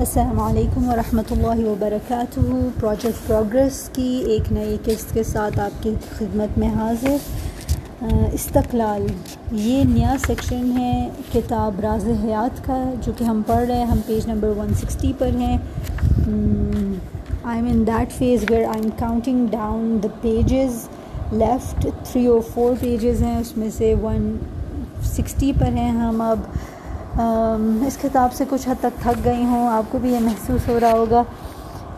السلام علیکم ورحمۃ اللہ وبرکاتہ۔ پروجیکٹ پروگرس کی ایک نئی قسط کے ساتھ آپ کی خدمت میں حاضر۔ استقلال، یہ نیا سیکشن ہے کتاب راز حیات کا، جو کہ ہم پڑھ رہے ہیں۔ ہم پیج نمبر ون سکسٹی پر ہیں۔ I am in that phase where I am counting down the pages left three اور فور پیجز ہیں، اس میں سے ون سکسٹی پر ہیں۔ ہم اب اس کتاب سے کچھ حد تک تھک گئی ہوں، آپ کو بھی یہ محسوس ہو رہا ہوگا۔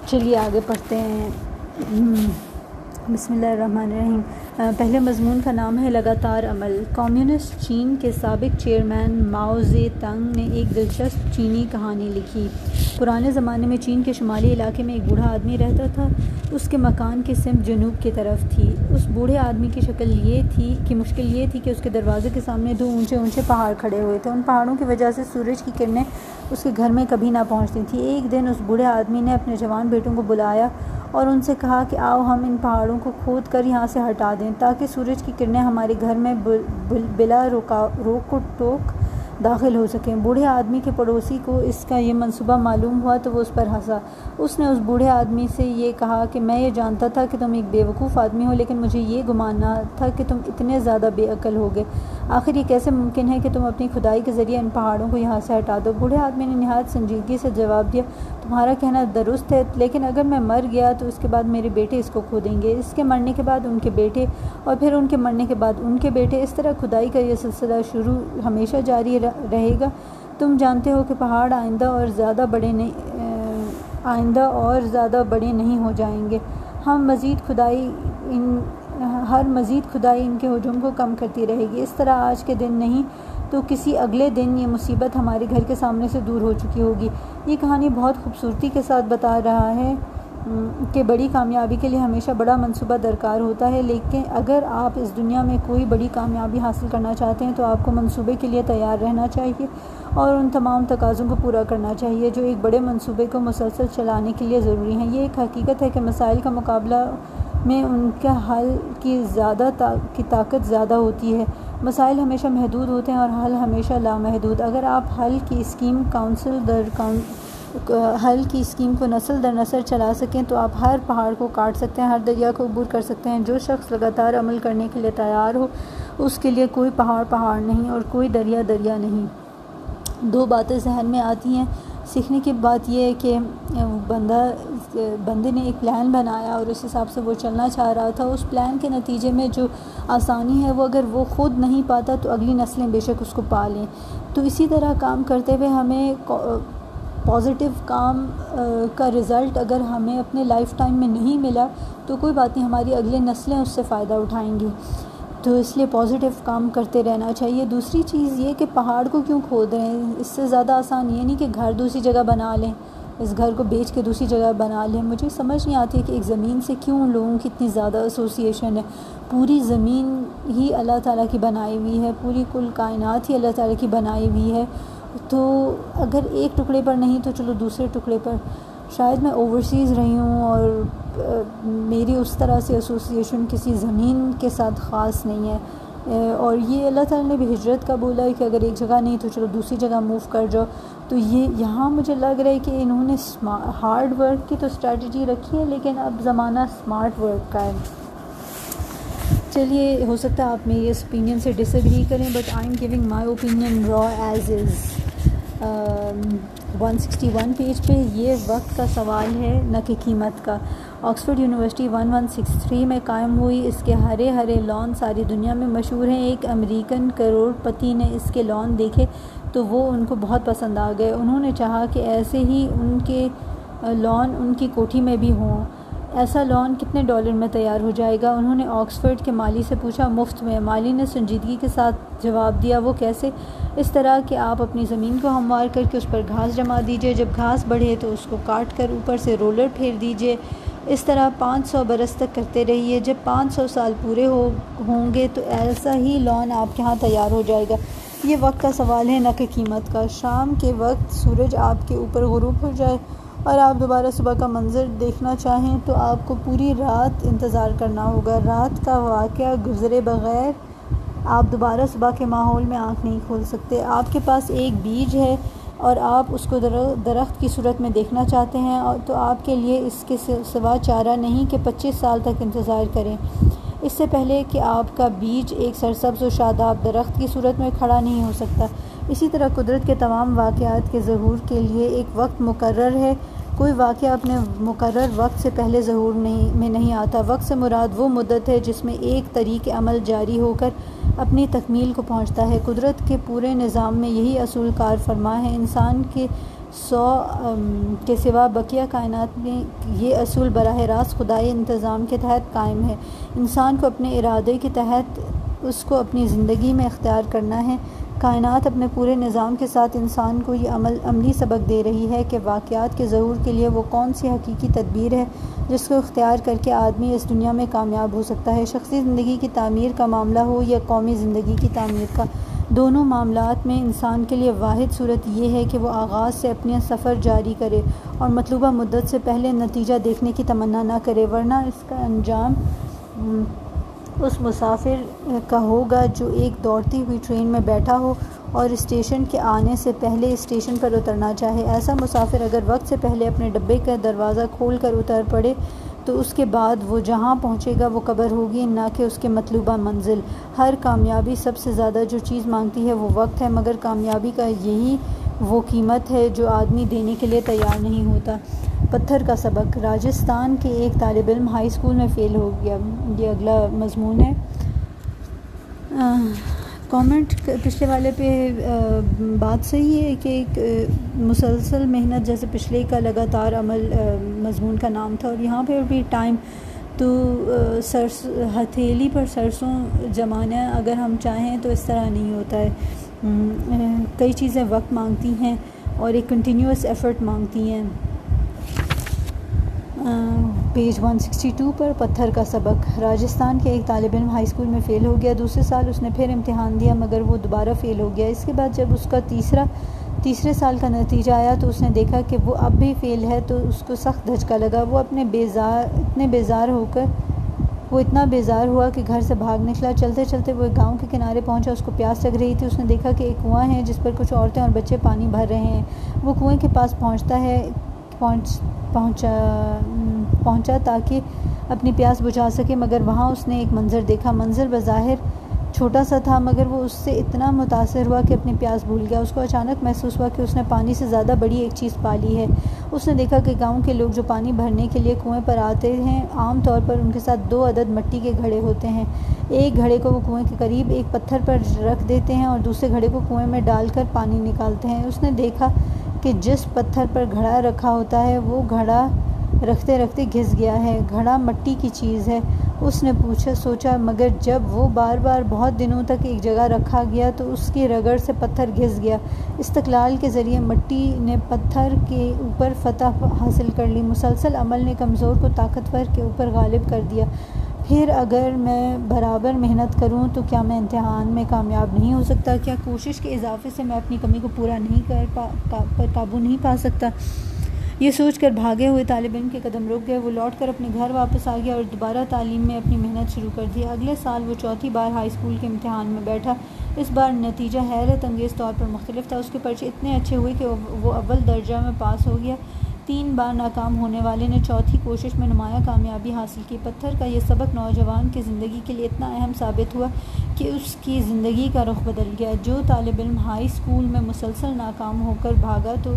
چلیے، آگے پڑھتے ہیں۔ بسم اللہ الرحمن الرحیم۔ پہلے مضمون کا نام ہے لگاتار عمل۔ کمیونسٹ چین کے سابق چیئرمین ماؤ زے تنگ نے ایک دلچسپ چینی کہانی لکھی۔ پرانے زمانے میں چین کے شمالی علاقے میں ایک بوڑھا آدمی رہتا تھا۔ اس کے مکان کی سمت جنوب کی طرف تھی۔ اس بوڑھے آدمی کی شکل یہ تھی کہ مشکل یہ تھی کہ اس کے دروازے کے سامنے دو اونچے اونچے پہاڑ کھڑے ہوئے تھے۔ ان پہاڑوں کی وجہ سے سورج کی کرنیں اس کے گھر میں کبھی نہ پہنچتی تھیں۔ ایک دن اس بوڑھے آدمی نے اپنے جوان بیٹوں کو بلایا۔ اور ان سے کہا کہ آؤ ہم ان پہاڑوں کو کھود کر یہاں سے ہٹا دیں تاکہ سورج کی کرنیں ہمارے گھر میں بلا روکا روک و ٹوک داخل ہو سکیں۔ بوڑھے آدمی کے پڑوسی کو اس کا یہ منصوبہ معلوم ہوا تو وہ اس پر ہنسا۔ اس نے اس بوڑھے آدمی سے یہ کہا کہ میں یہ جانتا تھا کہ تم ایک بیوقوف آدمی ہو، لیکن مجھے یہ گمانا تھا کہ تم اتنے زیادہ بے عقل ہوگے آخر یہ کیسے ممکن ہے کہ تم اپنی خدائی کے ذریعے ان پہاڑوں کو یہاں سے ہٹا دو؟ بوڑھے آدمی نے نہایت سنجیدگی سے جواب دیا، تمہارا کہنا درست ہے، لیکن اگر میں مر گیا تو اس کے بعد میرے بیٹے اس کو کھو دیں گے۔ اس کے مرنے کے بعد ان کے بیٹے اور پھر ان کے مرنے کے بعد ان کے بیٹے۔ اس طرح کھدائی کا یہ سلسلہ شروع ہمیشہ جاری رہا۔ رہے گا۔ تم جانتے ہو کہ پہاڑ آئندہ اور زیادہ بڑے نہیں آئندہ اور زیادہ بڑے نہیں ہو جائیں گے۔ ہم مزید کھدائی ان، ہر مزید کھدائی ان کے ہجوم کو کم کرتی رہے گی۔ اس طرح آج کے دن نہیں تو کسی اگلے دن یہ مصیبت ہمارے گھر کے سامنے سے دور ہو چکی ہوگی۔ یہ کہانی بہت خوبصورتی کے ساتھ بتا رہا ہے۔ کہ بڑی کامیابی کے لیے ہمیشہ بڑا منصوبہ درکار ہوتا ہے، لیکن اگر آپ اس دنیا میں کوئی بڑی کامیابی حاصل کرنا چاہتے ہیں تو آپ کو منصوبے کے لیے تیار رہنا چاہیے اور ان تمام تقاضوں کو پورا کرنا چاہیے جو ایک بڑے منصوبے کو مسلسل چلانے کے لیے ضروری ہیں۔ یہ ایک حقیقت ہے کہ مسائل کا مقابلہ میں ان کا حل کی زیادہ کی طاقت زیادہ ہوتی ہے۔ مسائل ہمیشہ محدود ہوتے ہیں اور حل ہمیشہ لامحدود۔ اگر آپ حل کی اسکیم کاؤنسل در کاؤن حل کی اسکیم کو نسل در نسل چلا سکیں تو آپ ہر پہاڑ کو کاٹ سکتے ہیں، ہر دریا کو عبور کر سکتے ہیں۔ جو شخص لگاتار عمل کرنے کے لیے تیار ہو، اس کے لیے کوئی پہاڑ پہاڑ نہیں اور کوئی دریا دریا نہیں۔ دو باتیں ذہن میں آتی ہیں۔ سیکھنے کی بات یہ ہے کہ بندہ، بندے نے ایک پلان بنایا اور اس حساب سے وہ چلنا چاہ رہا تھا۔ اس پلان کے نتیجے میں جو آسانی ہے، وہ اگر وہ خود نہیں پاتا تو اگلی نسلیں بے شک اس کو پا لیں۔ تو اسی طرح کام کرتے ہوئے ہمیں پازیٹیو کام uh, کا رزلٹ اگر ہمیں اپنے لائف ٹائم میں نہیں ملا، تو کوئی بات نہیں، ہماری اگلے نسلیں اس سے فائدہ اٹھائیں گی۔ تو اس لیے پازیٹیو کام کرتے رہنا چاہیے۔ دوسری چیز یہ کہ پہاڑ کو کیوں کھود رہے ہیں؟ اس سے زیادہ آسان یہ نہیں کہ گھر دوسری جگہ بنا لیں، اس گھر کو بیچ کے دوسری جگہ بنا لیں۔ مجھے سمجھ نہیں آتی کہ ایک زمین سے کیوں لوگوں کی اتنی زیادہ ایسوسیشن ہے۔ پوری زمین ہی اللہ تعالیٰ کی بنائی ہوئی ہے، پوری کل کائنات ہی اللہ تعالیٰ کی بنائی ہوئی ہے۔ تو اگر ایک ٹکڑے پر نہیں تو چلو دوسرے ٹکڑے پر۔ شاید میں اوورسیز رہی ہوں اور میری اس طرح سے ایسوسیشن کسی زمین کے ساتھ خاص نہیں ہے۔ اور یہ اللہ تعالیٰ نے بھی ہجرت کا بولا ہے کہ اگر ایک جگہ نہیں تو چلو دوسری جگہ موو کر جاؤ۔ تو یہ یہاں مجھے لگ رہا ہے کہ انہوں نے ہارڈ ورک کی تو اسٹریٹجی رکھی ہے، لیکن اب زمانہ اسمارٹ ورک کا ہے۔ چلیے ہو سکتا ہے آپ میری اس اوپینین سے ڈس ایگری کریں but I am giving my opinion raw as is one sixty one page پہ یہ وقت کا سوال ہے، نہ کہ قیمت کا۔ Oxford University one one six three میں قائم ہوئی، اس کے ہرے ہرے لان ساری دنیا میں مشہور ہیں۔ ایک امریکن کروڑ پتی نے اس کے لان دیکھے تو وہ ان کو بہت پسند آ گئے۔ انہوں نے چاہا کہ ایسے ہی ان کے لان ان کی کوٹھی میں بھی ہوں۔ ایسا لون کتنے ڈالر میں تیار ہو جائے گا؟ انہوں نے آکسفرڈ کے مالی سے پوچھا، مفت میں۔ مالی نے سنجیدگی کے ساتھ جواب دیا، وہ کیسے؟ اس طرح کہ آپ اپنی زمین کو ہموار کر کے اس پر گھاس جما دیجیے۔ جب گھاس بڑھے تو اس کو کاٹ کر اوپر سے رولر پھیر دیجیے۔ اس طرح پانچ سو برس تک کرتے رہیے۔ جب پانچ سو سال پورے ہو، ہوں گے تو ایسا ہی لون آپ کے ہاں تیار ہو جائے گا۔ یہ وقت کا سوال ہے، نہ کہ قیمت کا۔ شام کے وقت سورج آپ کے اوپر غروب ہو جائے۔ اور آپ دوبارہ صبح کا منظر دیکھنا چاہیں تو آپ کو پوری رات انتظار کرنا ہوگا۔ رات کا واقعہ گزرے بغیر آپ دوبارہ صبح کے ماحول میں آنکھ نہیں کھول سکتے۔ آپ کے پاس ایک بیج ہے اور آپ اس کو درخت کی صورت میں دیکھنا چاہتے ہیں تو آپ کے لیے اس کے سوا چارہ نہیں کہ پچیس سال تک انتظار کریں۔ اس سے پہلے کہ آپ کا بیج ایک سرسبز و شاداب درخت کی صورت میں کھڑا نہیں ہو سکتا۔ اسی طرح قدرت کے تمام واقعات کے ظہور کے لیے ایک وقت مقرر ہے۔ کوئی واقعہ اپنے مقرر وقت سے پہلے ظہور نہیں، میں نہیں آتا۔ وقت سے مراد وہ مدت ہے جس میں ایک طریق عمل جاری ہو کر اپنی تکمیل کو پہنچتا ہے۔ قدرت کے پورے نظام میں یہی اصول کار فرما ہے۔ انسان کے سو کے سوا بقیہ کائنات میں یہ اصول براہ راست خدائی انتظام کے تحت قائم ہے۔ انسان کو اپنے ارادے کے تحت اس کو اپنی زندگی میں اختیار کرنا ہے۔ کائنات اپنے پورے نظام کے ساتھ انسان کو یہ عمل عملی سبق دے رہی ہے کہ واقعات کے ظہور کے لیے وہ کون سی حقیقی تدبیر ہے جس کو اختیار کر کے آدمی اس دنیا میں کامیاب ہو سکتا ہے، شخصی زندگی کی تعمیر کا معاملہ ہو یا قومی زندگی کی تعمیر کا؟ دونوں معاملات میں انسان کے لیے واحد صورت یہ ہے کہ وہ آغاز سے اپنے سفر جاری کرے اور مطلوبہ مدت سے پہلے نتیجہ دیکھنے کی تمنا نہ کرے، ورنہ اس کا انجام اس مسافر کا ہوگا جو ایک دوڑتی ہوئی ٹرین میں بیٹھا ہو اور اسٹیشن کے آنے سے پہلے اسٹیشن پر اترنا چاہے۔ ایسا مسافر اگر وقت سے پہلے اپنے ڈبے کا دروازہ کھول کر اتر پڑے تو اس کے بعد وہ جہاں پہنچے گا وہ قبر ہوگی، نہ کہ اس کے مطلوبہ منزل۔ ہر کامیابی سب سے زیادہ جو چیز مانگتی ہے وہ وقت ہے، مگر کامیابی کا یہی وہ قیمت ہے جو آدمی دینے کے لیے تیار نہیں ہوتا۔ پتھر کا سبق راجستھان کے ایک طالب علم ہائی اسکول میں فیل ہو گیا۔ یہ اگلا مضمون ہے۔ کامنٹ پچھلے والے پہ بات صحیح ہے کہ ایک مسلسل محنت جیسے پچھلے کا لگاتار عمل مضمون کا نام تھا۔ اور یہاں پہ بھی ٹائم تو سرس، ہتھیلی پر سرسوں جمانا اگر ہم چاہیں تو اس طرح نہیں ہوتا ہے۔ کئی چیزیں وقت مانگتی ہیں اور ایک کنٹینیوس ایفرٹ مانگتی ہیں۔ پیج 162 پر پتھر کا سبق۔ راجستھان کے ایک طالب علم ہائی اسکول میں فیل ہو گیا۔ دوسرے سال اس نے پھر امتحان دیا، مگر وہ دوبارہ فیل ہو گیا۔ اس کے بعد جب اس کا تیسرا، تیسرے سال کا نتیجہ آیا تو اس نے دیکھا کہ وہ اب بھی فیل ہے تو اس کو سخت دھچکا لگا۔ وہ اپنے بیزار اتنے بیزار ہو کر وہ اتنا بیزار ہوا کہ گھر سے بھاگ نکلا۔ چلتے چلتے وہ ایک گاؤں کے کنارے پہنچا، اس کو پیاس لگ رہی تھی۔ اس نے دیکھا کہ ایک کنواں ہے جس پر کچھ عورتیں اور بچے پانی بھر رہے ہیں۔ وہ کنویں کے پاس پہنچتا ہے، پہنچ، پہنچا پہنچا تاکہ اپنی پیاس بجھا سکے۔ مگر وہاں اس نے ایک منظر دیکھا۔ منظر بظاہر چھوٹا سا تھا، مگر وہ اس سے اتنا متاثر ہوا کہ اپنی پیاس بھول گیا۔ اس کو اچانک محسوس ہوا کہ اس نے پانی سے زیادہ بڑی ایک چیز پالی ہے۔ اس نے دیکھا کہ گاؤں کے لوگ جو پانی بھرنے کے لیے کنویں پر آتے ہیں، عام طور پر ان کے ساتھ دو عدد مٹی کے گھڑے ہوتے ہیں۔ ایک گھڑے کو وہ کنویں کے قریب ایک پتھر پر رکھ دیتے ہیں اور دوسرے گھڑے کو کنویں میں ڈال کر پانی نکالتے ہیں۔ اس نے دیکھا کہ جس پتھر پر گھڑا رکھا ہوتا ہے، وہ گھڑا رکھتے رکھتے گھس گیا ہے۔ گھڑا مٹی کی چیز ہے۔ اس نے پوچھا، سوچا، مگر جب وہ بار بار بہت دنوں تک ایک جگہ رکھا گیا تو اس کی رگڑ سے پتھر گھس گیا۔ استقلال کے ذریعے مٹی نے پتھر کے اوپر فتح حاصل کر لی۔ مسلسل عمل نے کمزور کو طاقتور کے اوپر غالب کر دیا۔ پھر اگر میں برابر محنت کروں تو کیا میں امتحان میں کامیاب نہیں ہو سکتا؟ کیا کوشش کے اضافے سے میں اپنی کمی کو پورا نہیں کر پا پر قابو نہیں پا سکتا؟ یہ سوچ کر بھاگے ہوئے طالب علم کے قدم رک گئے۔ وہ لوٹ کر اپنے گھر واپس آ گیا اور دوبارہ تعلیم میں اپنی محنت شروع کر دی۔ اگلے سال وہ چوتھی بار ہائی اسکول کے امتحان میں بیٹھا۔ اس بار نتیجہ حیرت انگیز طور پر مختلف تھا۔ اس کے پرچے اتنے اچھے ہوئے کہ وہ اول درجہ میں پاس ہو گیا۔ تین بار ناکام ہونے والے نے چوتھی کوشش میں نمایاں کامیابی حاصل کی۔ پتھر کا یہ سبق نوجوان کی زندگی کے لیے اتنا اہم ثابت ہوا کہ اس کی زندگی کا رخ بدل گیا۔ جو طالب علم ہائی اسکول میں مسلسل ناکام ہو کر بھاگا تو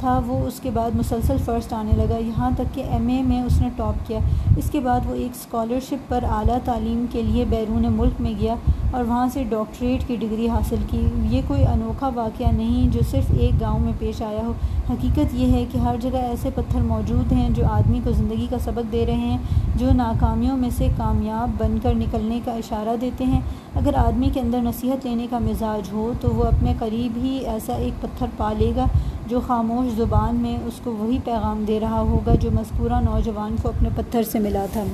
تھا، وہ اس کے بعد مسلسل فرسٹ آنے لگا۔ یہاں تک کہ ایم اے میں اس نے ٹاپ کیا۔ اس کے بعد وہ ایک اسکالرشپ پر اعلیٰ تعلیم کے لیے بیرون ملک میں گیا اور وہاں سے ڈاکٹریٹ کی ڈگری حاصل کی۔ یہ کوئی انوکھا واقعہ نہیں جو صرف ایک گاؤں میں پیش آیا ہو۔ حقیقت یہ ہے کہ ہر جگہ ایسے پتھر موجود ہیں جو آدمی کو زندگی کا سبق دے رہے ہیں، جو ناکامیوں میں سے کامیاب بن کر نکلنے کا اشارہ دیتے ہیں۔ اگر آدمی کے اندر نصیحت لینے کا مزاج ہو تو وہ اپنے قریب ہی ایسا ایک پتھر پا لے گا۔ جو خاموش زبان میں اس کو وہی پیغام دے رہا ہوگا جو مذکورہ نوجوان کو اپنے پتھر سے ملا تھا۔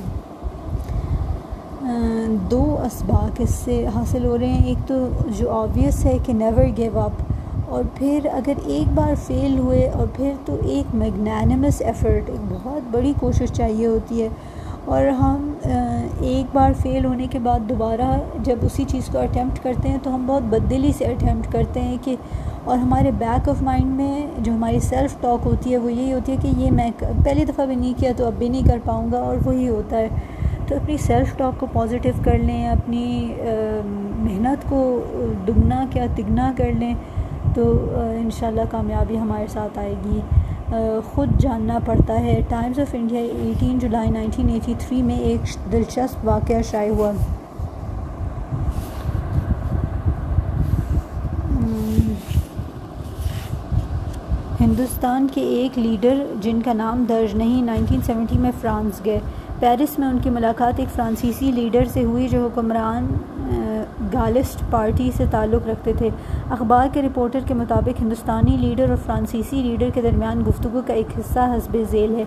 دو اسباق اس سے حاصل ہو رہے ہیں۔ ایک تو جو آبویس ہے کہ نیور گیو اپ اور پھر اگر ایک بار فیل ہوئے، اور پھر تو ایک میگنانمس ایفرٹ ایک بہت بڑی کوشش چاہیے ہوتی ہے۔ اور ہم ایک بار فیل ہونے کے بعد دوبارہ جب اسی چیز کو اٹیمپٹ کرتے ہیں، تو ہم بہت بدلی سے اٹیمپٹ کرتے ہیں کہ اور ہمارے بیک آف مائنڈ میں جو ہماری سیلف ٹاک ہوتی ہے وہ یہی ہوتی ہے کہ یہ میں پہلی دفعہ بھی نہیں کیا تو اب بھی نہیں کر پاؤں گا اور وہی ہوتا ہے۔ تو اپنی سیلف ٹاک کو پازیٹیو کر لیں، اپنی محنت کو دگنا کیا، تگنا کر لیں تو انشاءاللہ کامیابی ہمارے ساتھ آئے گی۔ خود جاننا پڑتا ہے۔ Times of India eighteen July nineteen eighty three میں ایک دلچسپ واقعہ شائع ہوا۔ ہندوستان کے ایک لیڈر جن کا نام درج نہیں نائنٹین سیونٹی میں فرانس گئے۔ پیرس میں ان کی ملاقات ایک فرانسیسی لیڈر سے ہوئی جو حکمران گالسٹ پارٹی سے تعلق رکھتے تھے۔ اخبار کے رپورٹر کے مطابق ہندوستانی لیڈر اور فرانسیسی لیڈر کے درمیان گفتگو کا ایک حصہ حسب ذیل ہے۔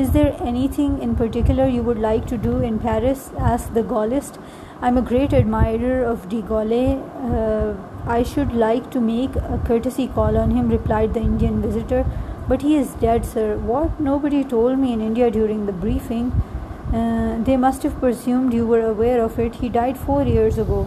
Is there anything in particular you would like to do in Paris as the Gaullist I am a great admirer of de Gaulle I should like to make a courtesy call on him, replied the Indian visitor. But he is dead, sir. What? Nobody told me in India during the briefing. Uh, they must have presumed you were aware of it. He died four years ago.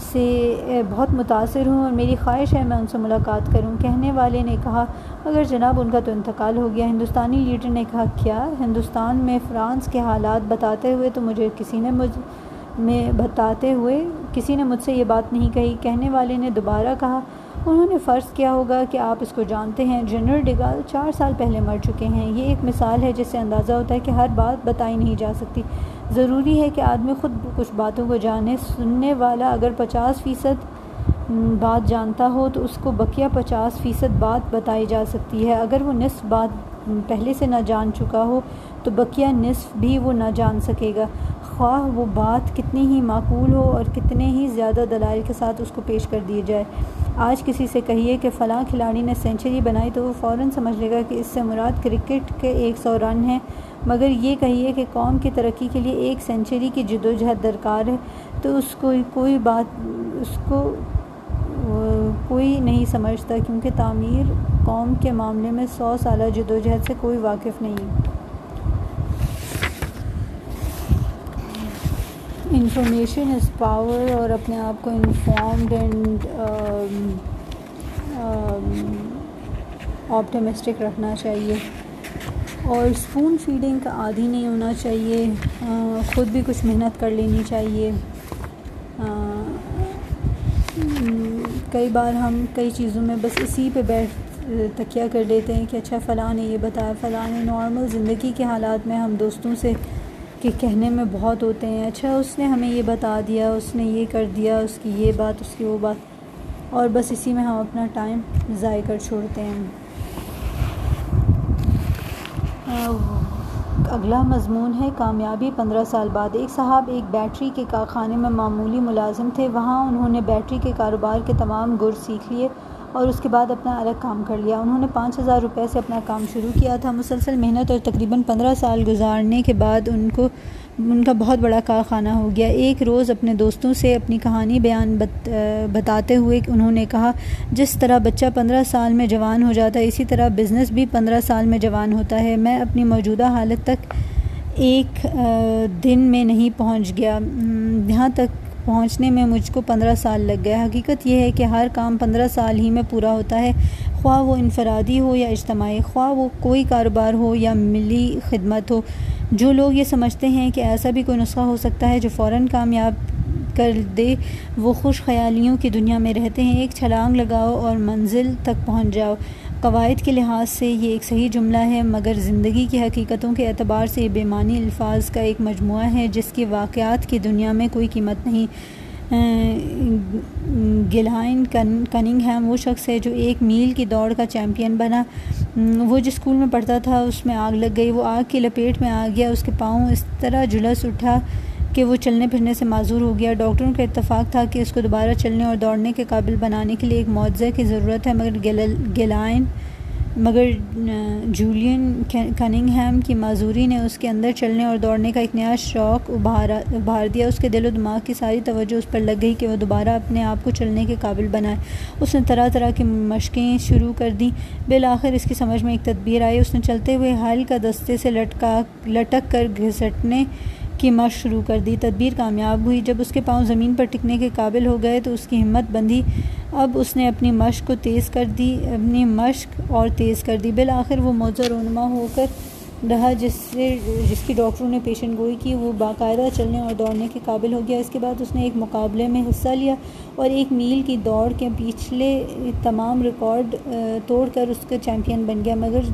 سے بہت متاثر ہوں اور میری خواہش ہے میں ان سے ملاقات کروں۔ کہنے والے نے کہا، اگر جناب ان کا تو انتقال ہو گیا۔ ہندوستانی لیڈر نے کہا، کیا ہندوستان میں فرانس کے حالات بتاتے ہوئے تو مجھے کسی نے مجھ میں بتاتے ہوئے کسی نے مجھ سے یہ بات نہیں کہی؟ کہنے والے نے دوبارہ کہا، انہوں نے فرض کیا ہوگا کہ آپ اس کو جانتے ہیں۔ جنرل ڈگال چار سال پہلے مر چکے ہیں۔ یہ ایک مثال ہے جس سے اندازہ ہوتا ہے کہ ہر بات بتائی نہیں جا سکتی۔ ضروری ہے کہ آدمی خود کچھ باتوں کو جانے۔ سننے والا اگر پچاس فیصد بات جانتا ہو تو اس کو بقیہ پچاس فیصد بات بتائی جا سکتی ہے۔ اگر وہ نصف بات پہلے سے نہ جان چکا ہو تو بقیہ نصف بھی وہ نہ جان سکے گا۔ خواہ وہ بات کتنی ہی معقول ہو اور کتنے ہی زیادہ دلائل کے ساتھ اس کو پیش کر دی جائے۔ آج کسی سے کہیے کہ فلاں کھلاڑی نے سینچری بنائی تو وہ فوراً سمجھ لے گا کہ اس سے مراد کرکٹ کے ایک سو رن ہیں۔ مگر یہ کہیے کہ قوم کی ترقی کے لیے ایک سینچری کی جد و جہد درکار ہے، تو اس کو کوئی بات، اس کو کوئی نہیں سمجھتا، کیونکہ تعمیر قوم کے معاملے میں سو سالہ جد و جہد سے کوئی واقف نہیں۔ انفارمیشن از پاور اور اپنے آپ کو انفارمڈ اینڈ آپٹمسٹک رکھنا چاہیے۔ اور اسپون فیڈنگ کا عادی نہیں ہونا چاہیے۔ خود بھی کچھ محنت کر لینی چاہیے۔ کئی بار ہم کئی چیزوں میں بس اسی پہ بیٹھ، تکیہ کر لیتے ہیں کہ اچھا فلاں نے یہ بتایا، فلاں نے نارمل زندگی کے حالات میں ہم دوستوں سے کہ کہنے میں بہت ہوتے ہیں۔ اچھا اس نے ہمیں یہ بتا دیا، اس نے یہ کر دیا، اس کی یہ بات، اس کی وہ بات۔ اور بس اسی میں ہم اپنا ٹائم ضائع کر چھوڑتے ہیں۔ اگلا مضمون ہے، کامیابی پندرہ سال بعد۔ ایک صاحب ایک بیٹری کے کارخانے میں معمولی ملازم تھے، وہاں انہوں نے بیٹری کے کاروبار کے تمام گر سیکھ لیے۔ اور اس کے بعد اپنا الگ کام کر لیا۔ انہوں نے پانچ ہزار روپے سے اپنا کام شروع کیا تھا۔ مسلسل محنت اور تقریباً پندرہ سال گزارنے کے بعد ان کو، ان کا بہت بڑا کارخانہ ہو گیا۔ ایک روز اپنے دوستوں سے اپنی کہانی بیان بتاتے ہوئے انہوں نے کہا، جس طرح بچہ پندرہ سال میں جوان ہو جاتا ہے، اسی طرح بزنس بھی پندرہ سال میں جوان ہوتا ہے۔ میں اپنی موجودہ حالت تک ایک دن میں نہیں پہنچ گیا۔ یہاں تک پہنچنے میں مجھ کو پندرہ سال لگ گیا حقیقت یہ ہے کہ ہر کام پندرہ سال ہی میں پورا ہوتا ہے۔ خواہ وہ انفرادی ہو یا اجتماعی، خواہ وہ کوئی کاروبار ہو یا ملی خدمت ہو۔ جو لوگ یہ سمجھتے ہیں کہ ایسا بھی کوئی نسخہ ہو سکتا ہے جو فوراً کامیاب کر دے، وہ خوش خیالیوں کی دنیا میں رہتے ہیں۔ ایک چھلانگ لگاؤ اور منزل تک پہنچ جاؤ۔ قواعد کے لحاظ سے یہ ایک صحیح جملہ ہے، مگر زندگی کی حقیقتوں کے اعتبار سے یہ بیمانی الفاظ کا ایک مجموعہ ہے، جس کی واقعات کی دنیا میں کوئی قیمت نہیں۔ گلائن کننگ ہیم وہ شخص ہے جو ایک میل کی دوڑ کا چیمپئن بنا۔ وہ جس اسکول میں پڑھتا تھا، اس میں آگ لگ گئی، وہ آگ کی لپیٹ میں آ گیا، اس کے پاؤں اس طرح جلس اٹھا۔ کہ وہ چلنے پھرنے سے معذور ہو گیا۔ ڈاکٹروں کا اتفاق تھا کہ اس کو دوبارہ چلنے اور دوڑنے کے قابل بنانے کے لیے ایک معاوضہ کی ضرورت ہے۔ مگر گیلائن، مگر جولین کننگہم کی معذوری نے اس کے اندر چلنے اور دوڑنے کا ایک نیا شوق ابھارا، ابھار دیا۔ اس کے دل و دماغ کی ساری توجہ اس پر لگ گئی کہ وہ دوبارہ اپنے آپ کو چلنے کے قابل بنائے۔ اس نے طرح طرح کی مشقیں شروع کر دیں۔ بالآخر اس کی سمجھ میں ایک تدبیر آئی۔ اس نے چلتے ہوئے حال کا دستے سے لٹکا، لٹک کر گھسٹنے کی مشق شروع کر دی، تدبیر کامیاب ہوئی۔ جب اس کے پاؤں زمین پر ٹکنے کے قابل ہو گئے تو اس کی ہمت بندھی۔ اب اس نے اپنی مشق کو تیز کر دی، اپنی مشق اور تیز کر دی۔ بالآخر وہ موزہ رونما ہو کر رہا، جس سے، جس کی ڈاکٹروں نے پیشن گوئی کی۔ وہ باقاعدہ چلنے اور دوڑنے کے قابل ہو گیا۔ اس کے بعد اس نے ایک مقابلے میں حصہ لیا اور ایک میل کی دوڑ کے پچھلے تمام ریکارڈ توڑ کر اس کا چیمپئن بن گیا۔ مگر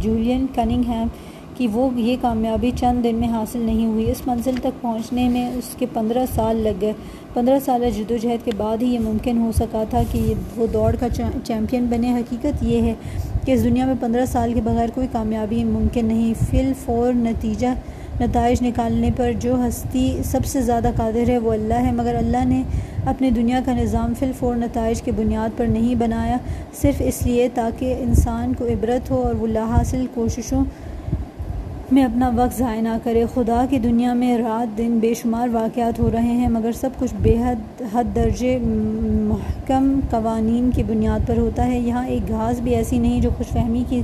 جولین کننگ ہیم کہ وہ یہ کامیابی چند دن میں حاصل نہیں ہوئی۔ اس منزل تک پہنچنے میں اس کے پندرہ سال لگ گئے۔ پندرہ سالہ جد و جہد کے بعد ہی یہ ممکن ہو سکا تھا کہ وہ دوڑ کا چیمپئن بنے۔ حقیقت یہ ہے کہ اس دنیا میں پندرہ سال کے بغیر کوئی کامیابی ممکن نہیں۔ فل فور نتیجہ نتائج نکالنے پر جو ہستی سب سے زیادہ قادر ہے وہ اللہ ہے۔ مگر اللہ نے اپنے دنیا کا نظام فل فور نتائج کے بنیاد پر نہیں بنایا، صرف اس لیے تاکہ انسان کو عبرت ہو اور وہ لا حاصل کوششوں میں اپنا وقت ضائع نہ کرے۔ خدا کی دنیا میں رات دن بے شمار واقعات ہو رہے ہیں، مگر سب کچھ بے حد حد درجے محکم قوانین کی بنیاد پر ہوتا ہے۔ یہاں ایک گھاس بھی ایسی نہیں جو خوش فہمی کی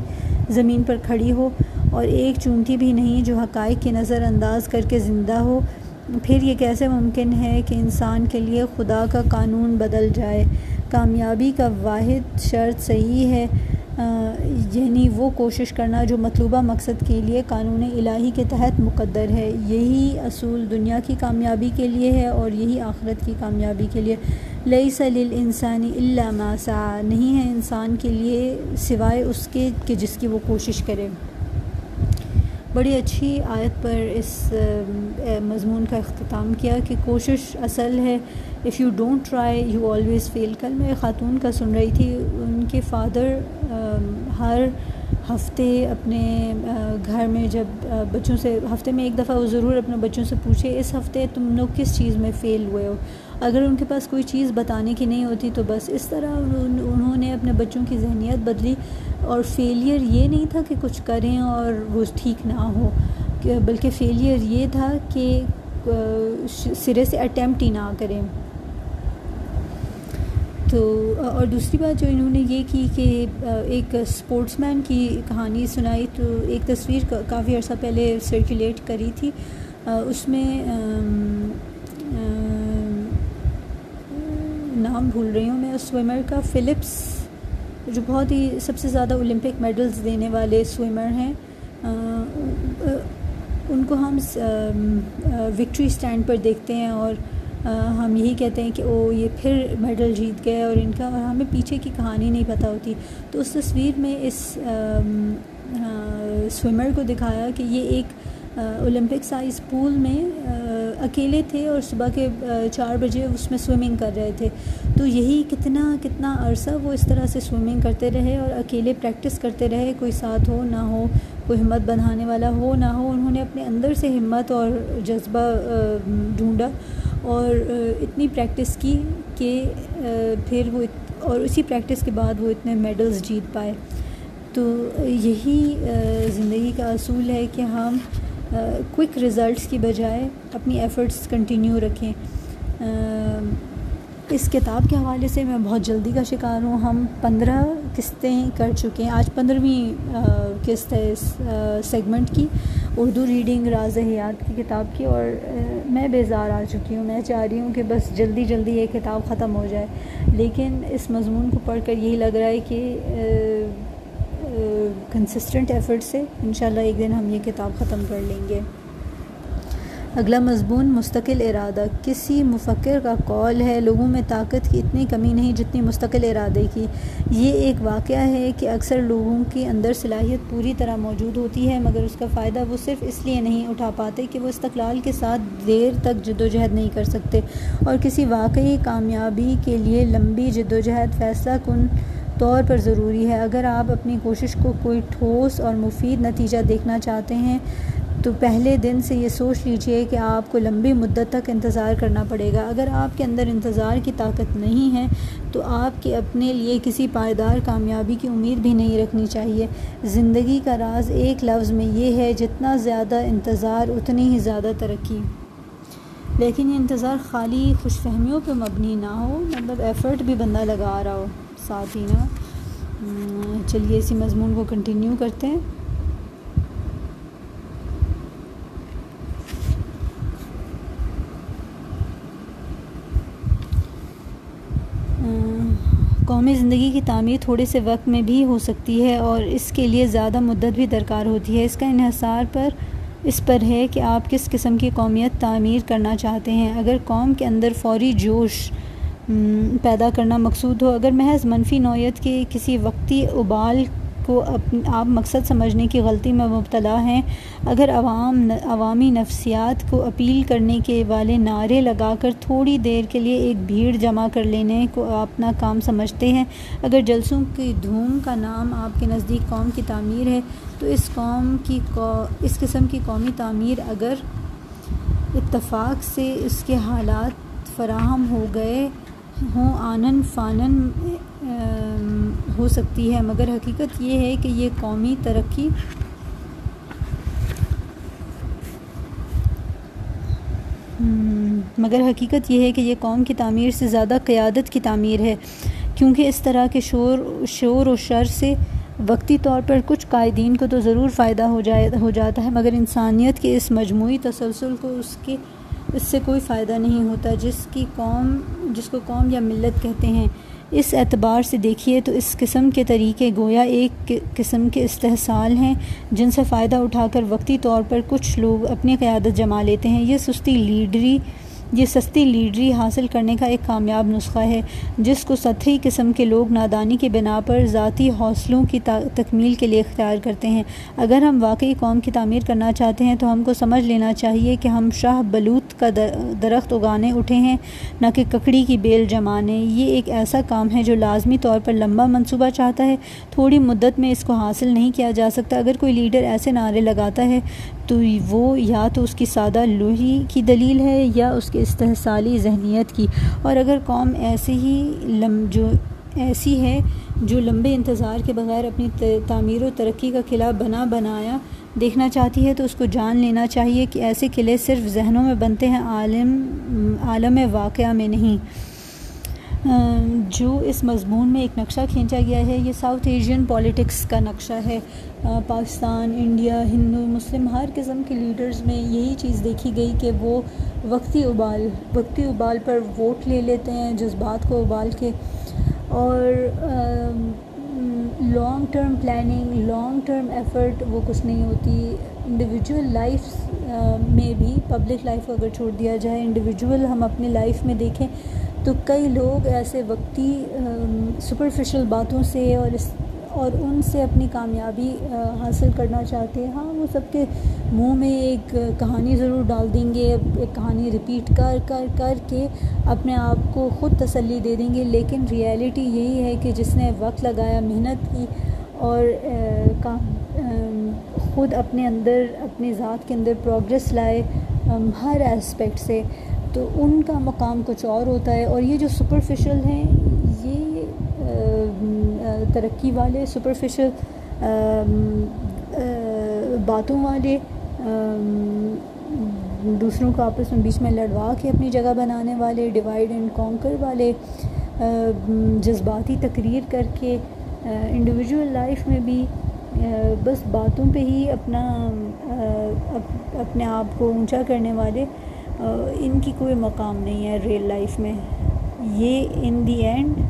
زمین پر کھڑی ہو، اور ایک چونٹی بھی نہیں جو حقائق کی نظر انداز کر کے زندہ ہو۔ پھر یہ کیسے ممکن ہے کہ انسان کے لیے خدا کا قانون بدل جائے؟ کامیابی کا واحد شرط صحیح ہے۔ یعنی وہ کوشش کرنا جو مطلوبہ مقصد کے لیے قانون الہی کے تحت مقدر ہے، یہی اصول دنیا کی کامیابی کے لیے ہے اور یہی آخرت کی کامیابی کے لیے۔ لئی سلیل انسانی اللہ ماسا نہیں ہے انسان کے لیے سوائے اس کے کہ جس کی وہ کوشش کرے۔ بڑی اچھی آیت پر اس مضمون کا اختتام کیا کہ کوشش اصل ہے۔ If you don't try you always fail کل میں خاتون کا سن رہی تھی کے فادر ہر ہفتے اپنے گھر میں جب بچوں سے، ہفتے میں ایک دفعہ وہ ضرور اپنے بچوں سے پوچھے، اس ہفتے تم لوگ کس چیز میں فیل ہوئے ہو؟ اگر ان کے پاس کوئی چیز بتانے کی نہیں ہوتی تو بس اس طرح انہوں نے اپنے بچوں کی ذہنیت بدلی اور فیلئر یہ نہیں تھا کہ کچھ کریں اور وہ ٹھیک نہ ہو بلکہ فیلئر یہ تھا کہ سرے سے اٹیمپٹ ہی نہ کریں۔ تو اور دوسری بات جو انہوں نے یہ کی کہ ایک اسپورٹس مین کی کہانی سنائی تو ایک تصویر کافی عرصہ پہلے سرکولیٹ کری تھی۔ اس میں نام بھول رہی ہوں میں اس سوئمر کا فلپس، جو بہت ہی سب سے زیادہ اولمپک میڈلز دینے والے سوئمر ہیں۔ ان کو ہم وکٹری سٹینڈ پر دیکھتے ہیں اور ہم یہی کہتے ہیں کہ او، یہ پھر میڈل جیت گئے اور ان کا، اور ہمیں پیچھے کی کہانی نہیں پتہ ہوتی۔ تو اس تصویر میں اس سوئمر کو دکھایا کہ یہ ایک اولمپک سائز پول میں اکیلے تھے اور صبح کے چار بجے اس میں سوئمنگ کر رہے تھے۔ تو یہی کتنا کتنا عرصہ وہ اس طرح سے سوئمنگ کرتے رہے اور اکیلے پریکٹس کرتے رہے۔ کوئی ساتھ ہو نہ ہو، کوئی ہمت بنانے والا ہو نہ ہو، انہوں نے اپنے اندر سے ہمت اور جذبہ ڈھونڈا۔ اور اتنی پریکٹس کی کہ پھر وہ اور اسی پریکٹس کے بعد وہ اتنے میڈلز جیت پائے۔ تو یہی زندگی کا اصول ہے کہ ہم کوئک رزلٹس کی بجائے اپنی ایفرٹس کنٹینیو رکھیں۔ اس کتاب کے حوالے سے میں بہت جلدی کا شکار ہوں۔ ہم پندرہ قسطیں کر چکے ہیں۔ آج پندرہویں قسط ہے اس سیگمنٹ کی۔ اردو ریڈنگ راز حیات کی کتاب کی اور میں بیزار آ چکی ہوں۔ میں چاہ رہی ہوں کہ بس جلدی جلدی یہ کتاب ختم ہو جائے۔ لیکن اس مضمون کو پڑھ کر یہی لگ رہا ہے کہ کنسسٹنٹ ایفرٹ سے انشاءاللہ ایک دن ہم یہ کتاب ختم کر لیں گے۔ اگلا مضمون، مستقل ارادہ۔ کسی مفکر کا قول ہے، لوگوں میں طاقت کی اتنی کمی نہیں جتنی مستقل ارادے کی۔ یہ ایک واقعہ ہے کہ اکثر لوگوں کے اندر صلاحیت پوری طرح موجود ہوتی ہے، مگر اس کا فائدہ وہ صرف اس لیے نہیں اٹھا پاتے کہ وہ استقلال کے ساتھ دیر تک جد و جہد نہیں کر سکتے۔ اور کسی واقعی کامیابی کے لیے لمبی جد و جہد فیصلہ کن طور پر ضروری ہے۔ اگر آپ اپنی کوشش کو کوئی ٹھوس اور مفید نتیجہ دیکھنا چاہتے ہیں تو پہلے دن سے یہ سوچ لیجیے کہ آپ کو لمبی مدت تک انتظار کرنا پڑے گا۔ اگر آپ کے اندر انتظار کی طاقت نہیں ہے، تو آپ کے اپنے لیے کسی پائیدار کامیابی کی امید بھی نہیں رکھنی چاہیے۔ زندگی کا راز ایک لفظ میں یہ ہے، جتنا زیادہ انتظار، اتنی ہی زیادہ ترقی۔ لیکن یہ انتظار خالی خوش فہمیوں پہ مبنی نہ ہو مطلب ایفرٹ بھی بندہ لگا رہا ہو۔ ساتھ ہی نا چلیے اسی مضمون کو کنٹینیو کرتے ہیں۔ قومی زندگی کی تعمیر تھوڑے سے وقت میں بھی ہو سکتی ہے اور اس کے لیے زیادہ مدت بھی درکار ہوتی ہے۔ اس کا انحصار پر، اس پر ہے کہ آپ کس قسم کی قومیت تعمیر کرنا چاہتے ہیں۔ اگر قوم کے اندر فوری جوش پیدا کرنا مقصود ہو، اگر محض منفی نوعیت کے کسی وقتی ابال کو آپ مقصد سمجھنے کی غلطی میں مبتلا ہیں۔ اگر عوام عوامی نفسیات کو اپیل کرنے کے والے نعرے لگا کر تھوڑی دیر کے لیے ایک بھیڑ جمع کر لینے کو اپنا کام سمجھتے ہیں۔ اگر جلسوں کی دھوم کا نام آپ کے نزدیک قوم کی تعمیر ہے، تو اس قوم کی اس قسم کی قومی تعمیر اگر اتفاق سے اس کے حالات فراہم ہو گئے ہوں، آنن فانن ہو سکتی ہے، مگر حقیقت یہ ہے کہ یہ قومی ترقی مگر حقیقت یہ ہے کہ یہ قوم کی تعمیر سے زیادہ قیادت کی تعمیر ہے، کیونکہ اس طرح کے شور شور و شر سے وقتی طور پر کچھ قائدین کو تو ضرور فائدہ ہو جائے، ہو جاتا ہے، مگر انسانیت کے اس مجموعی تسلسل کو اس کے، اس سے کوئی فائدہ نہیں ہوتا، جس کی قوم، جس کو قوم یا ملت کہتے ہیں۔ اس اعتبار سے دیکھیے تو اس قسم کے طریقے گویا ایک قسم کے استحصال ہیں جن سے فائدہ اٹھا کر وقتی طور پر کچھ لوگ اپنی قیادت جما لیتے ہیں۔ یہ سستی لیڈری یہ سستی لیڈری حاصل کرنے کا ایک کامیاب نسخہ ہے، جس کو سطحی قسم کے لوگ نادانی کی بنا پر ذاتی حوصلوں کی تکمیل کے لیے اختیار کرتے ہیں۔ اگر ہم واقعی قوم کی تعمیر کرنا چاہتے ہیں، تو ہم کو سمجھ لینا چاہیے کہ ہم شاہ بلوت کا درخت اگانے اٹھے ہیں، نہ کہ ککڑی کی بیل جمانے۔ یہ ایک ایسا کام ہے جو لازمی طور پر لمبا منصوبہ چاہتا ہے۔ تھوڑی مدت میں اس کو حاصل نہیں کیا جا سکتا۔ اگر کوئی لیڈر ایسے نعرے لگاتا ہے تو وہ یا تو اس کی سادہ لوہی کی دلیل ہے یا اس کے استحصالی ذہنیت کی۔ اور اگر قوم ایسے ہی لم، جو ایسی ہے جو لمبے انتظار کے بغیر اپنی تعمیر و ترقی کا قلعہ بنا بنایا، دیکھنا چاہتی ہے تو اس کو جان لینا چاہیے کہ ایسے قلعے صرف ذہنوں میں بنتے ہیں، عالم عالم واقعہ میں نہیں۔ جو اس مضمون میں ایک نقشہ کھینچا گیا ہے، یہ ساؤتھ ایشین پولیٹکس کا نقشہ ہے۔ پاکستان، انڈیا، ہندو، مسلم، ہر قسم کے لیڈرز میں یہی چیز دیکھی گئی کہ وہ وقتی ابال وقتی ابال پر ووٹ لے لیتے ہیں، جذبات کو ابال کے۔ اور long term planning long term effort وہ کچھ نہیں ہوتی. انڈیویجول لائف میں بھی پبلک لائف کو اگر چھوڑ دیا جائے انڈیویجول ہم اپنی لائف میں دیکھیں، تو کئی لوگ ایسے وقتی سپرفیشل باتوں سے اور اس اور ان سے اپنی کامیابی حاصل کرنا چاہتے ہیں۔ ہاں وہ سب کے منہ میں ایک کہانی ضرور ڈال دیں گے، ایک کہانی رپیٹ کر کر کر کے اپنے آپ کو خود تسلی دے دیں گے۔ لیکن ریئلٹی یہی ہے کہ جس نے وقت لگایا، محنت کی اور خود اپنے اندر، اپنی ذات کے اندر پروگرس لائے ہر اسپیکٹ سے۔ تو ان کا مقام کچھ اور ہوتا ہے۔ اور یہ جو سپرفیشل ہیں ترقی والے سپرفیشل باتوں والے دوسروں کو آپس میں بیچ میں لڑوا کے اپنی جگہ بنانے والے ڈیوائڈ اینڈ کانکر والے جذباتی تقریر کر کے انڈیویجول لائف میں بھی بس باتوں پہ ہی اپنا اپنے آپ کو اونچا کرنے والے ان کی کوئی مقام نہیں ہے ریئل لائف میں۔ یہ ان دی اینڈ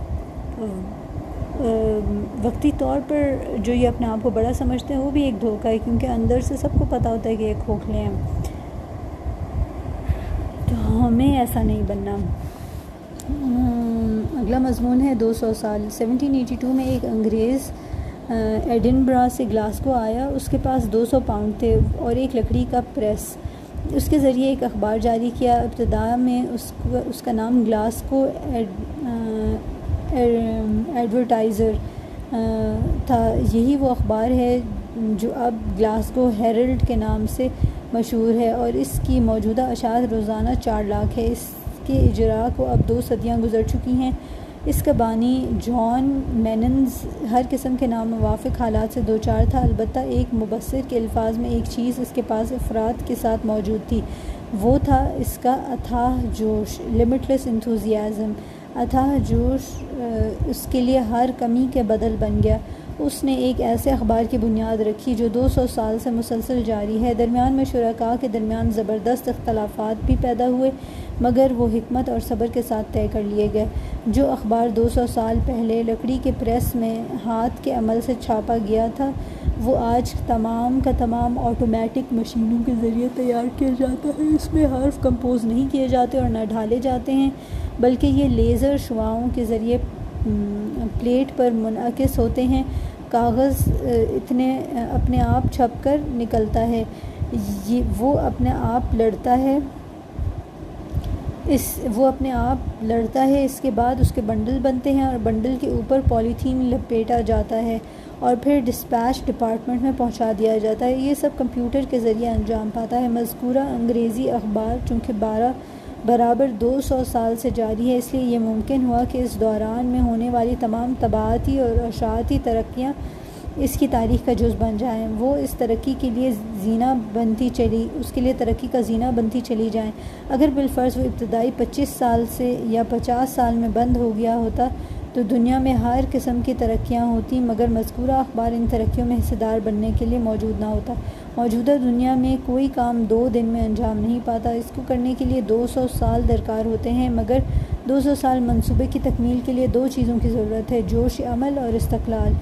وقتی طور پر جو یہ اپنے آپ کو بڑا سمجھتے ہیں، وہ بھی ایک دھوکہ ہے، کیونکہ اندر سے سب کو پتہ ہوتا ہے کہ ایک کھوکھلے ہیں۔ تو ہمیں ایسا نہیں بننا۔ اگلا مضمون ہے دو سو سال۔ سیونٹین ایٹی ٹو میں ایک انگریز ایڈنبرا سے گلاسکو آیا۔ اس کے پاس دو سو پاؤنڈ تھے اور ایک لکڑی کا پریس۔ اس کے ذریعے ایک اخبار جاری کیا۔ ابتدا میں اس اس کا نام گلاسکو ایڈورٹائزر تھا، یہی وہ اخبار ہے جو اب گلاسکو ہیرلڈ کے نام سے مشہور ہے اور اس کی موجودہ اشاعت روزانہ چار لاکھ ہے۔ اس کے اجراء کو اب دو صدیاں گزر چکی ہیں۔ اس کا بانی جان میننز ہر قسم کے نام موافق حالات سے دو چار تھا۔ البتہ ایک مبصر کے الفاظ میں ایک چیز اس کے پاس افراد کے ساتھ موجود تھی۔ وہ تھا اس کا اتھاہ جوش لمٹلیس انتھوزیازم اتھاہ جوش اس کے لیے ہر کمی کے بدل بن گیا۔ اس نے ایک ایسے اخبار کی بنیاد رکھی جو دو سو سال سے مسلسل جاری ہے۔ درمیان میں شرکاء کے درمیان زبردست اختلافات بھی پیدا ہوئے۔ مگر وہ حکمت اور صبر کے ساتھ طے کر لیے گئے۔ جو اخبار دو سو سال پہلے لکڑی کے پریس میں ہاتھ کے عمل سے چھاپا گیا تھا، وہ آج تمام کا تمام آٹومیٹک مشینوں کے ذریعے تیار کیا جاتا ہے۔ اس میں حرف کمپوز نہیں کیے جاتے اور نہ ڈھالے جاتے ہیں، بلکہ یہ لیزر شعاؤں کے ذریعے پلیٹ پر منعکس ہوتے ہیں۔ کاغذ اتنے، اپنے آپ چھپ کر نکلتا ہے۔ یہ، وہ اپنے آپ لڑتا ہے۔ اس وہ اپنے آپ لڑتا ہے، اس کے بعد اس کے بنڈل بنتے ہیں اور بنڈل کے اوپر پولیتھین لپیٹا جاتا ہے اور پھر ڈسپیچ ڈپارٹمنٹ میں پہنچا دیا جاتا ہے۔ یہ سب کمپیوٹر کے ذریعے انجام پاتا ہے۔ مذکورہ انگریزی اخبار، چونکہ بارہ برابر دو سو سال سے جاری ہے، اس لیے یہ ممکن ہوا کہ اس دوران میں ہونے والی تمام طباعتی اور اشاعتی ترقیاں اس کی تاریخ کا جز بن جائیں، وہ اس ترقی کے لیے زینہ بنتی چلی، اس کے لیے ترقی کا زینہ بنتی چلی جائیں۔ اگر بالفرض وہ ابتدائی پچیس سال سے یا پچاس سال میں بند ہو گیا ہوتا تو دنیا میں ہر قسم کی ترقیاں ہوتی مگر مذکورہ اخبار ان ترقیوں میں حصہ دار بننے کے لیے موجود نہ ہوتا۔ موجودہ دنیا میں کوئی کام دو دن میں انجام نہیں پاتا۔ اس کو کرنے کے لیے دو سو سال درکار ہوتے ہیں، مگر دو سو سال منصوبے کی تکمیل کے لیے دو چیزوں کی ضرورت ہے، جوش عمل اور استقلال۔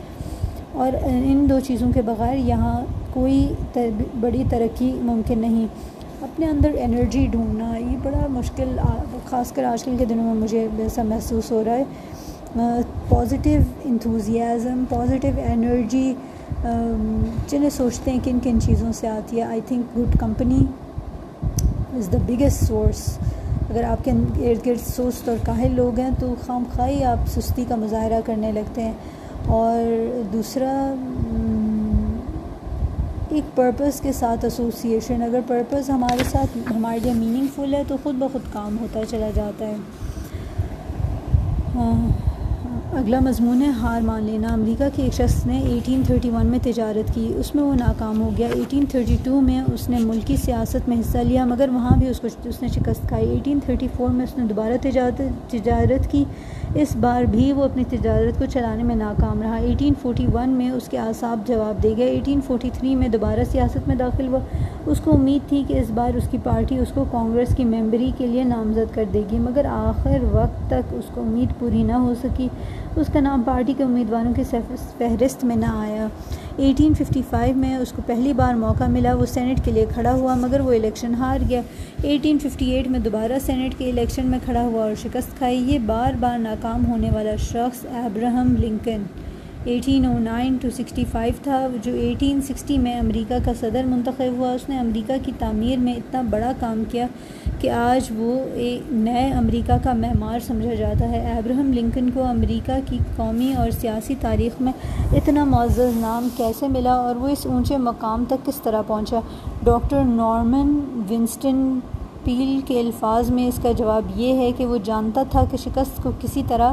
اور ان دو چیزوں کے بغیر یہاں کوئی بڑی ترقی ممکن نہیں۔ اپنے اندر انرجی ڈھونڈنا، یہ بڑا مشکل خاص کر آج کل کے دنوں میں مجھے ایسا محسوس ہو رہا ہے۔ پازیٹیو انتھوزیازم پازیٹیو انرجی جنہیں سوچتے ہیں کن کن چیزوں سے آتی ہے۔ I think good company is the biggest source اگر آپ کے ارد گرد سست اور کاہل لوگ ہیں تو خام خواہ آپ سستی کا مظاہرہ کرنے لگتے ہیں۔ اور دوسرا ایک پرپس کے ساتھ ایسوسیشن اگر پرپس ہمارے ساتھ، ہمارے لیے میننگ فل ہے تو خود بخود کام ہوتا چلا جاتا ہے۔ ہاں، اگلا مضمون ہے، ہار مان لینا۔ امریکہ کے ایک شخص نے ایٹین تھرٹی ون میں تجارت کی، اس میں وہ ناکام ہو گیا۔ ایٹین تھرٹی ٹو میں اس نے ملکی سیاست میں حصہ لیا، مگر وہاں بھی اس کو، اس نے شکست کھائی۔ ایٹین تھرٹی فور میں اس نے دوبارہ تجارت تجارت کی۔ اس بار بھی وہ اپنی تجارت کو چلانے میں ناکام رہا۔ ایٹین فورٹی ون میں اس کے اعصاب جواب دے گئے۔ ایٹین فورٹی تھری میں دوبارہ سیاست میں داخل ہوا۔ اس کو امید تھی کہ اس بار اس کی پارٹی اس کو کانگریس کی ممبری کے لیے نامزد کر دے گی، مگر آخر وقت تک اس کو امید پوری نہ ہو سکی۔ اس کا نام پارٹی کے امیدواروں کی فہرست میں نہ آیا۔ ایٹین ففٹی فائیو میں اس کو پہلی بار موقع ملا، وہ سینٹ کے لیے کھڑا ہوا، مگر وہ الیکشن ہار گیا۔ ایٹین ففٹی ایٹ میں دوبارہ سینٹ کے الیکشن میں کھڑا ہوا اور شکست کھائی۔ یہ بار بار ناکام ہونے والا شخص Abraham Lincoln. Eighteen o nine to sixty five تھا، جو ایٹین سکسٹی میں امریکہ کا صدر منتخب ہوا، اس نے امریکہ کی تعمیر میں اتنا بڑا کام کیا کہ آج وہ ایک نئے امریکہ کا معمار سمجھا جاتا ہے۔ ابراہم لنکن کو امریکہ کی قومی اور سیاسی تاریخ میں اتنا معزز نام کیسے ملا اور وہ اس اونچے مقام تک کس طرح پہنچا؟ ڈاکٹر نارمن ونسٹن پیل کے الفاظ میں اس کا جواب یہ ہے کہ وہ جانتا تھا کہ شکست کو کسی طرح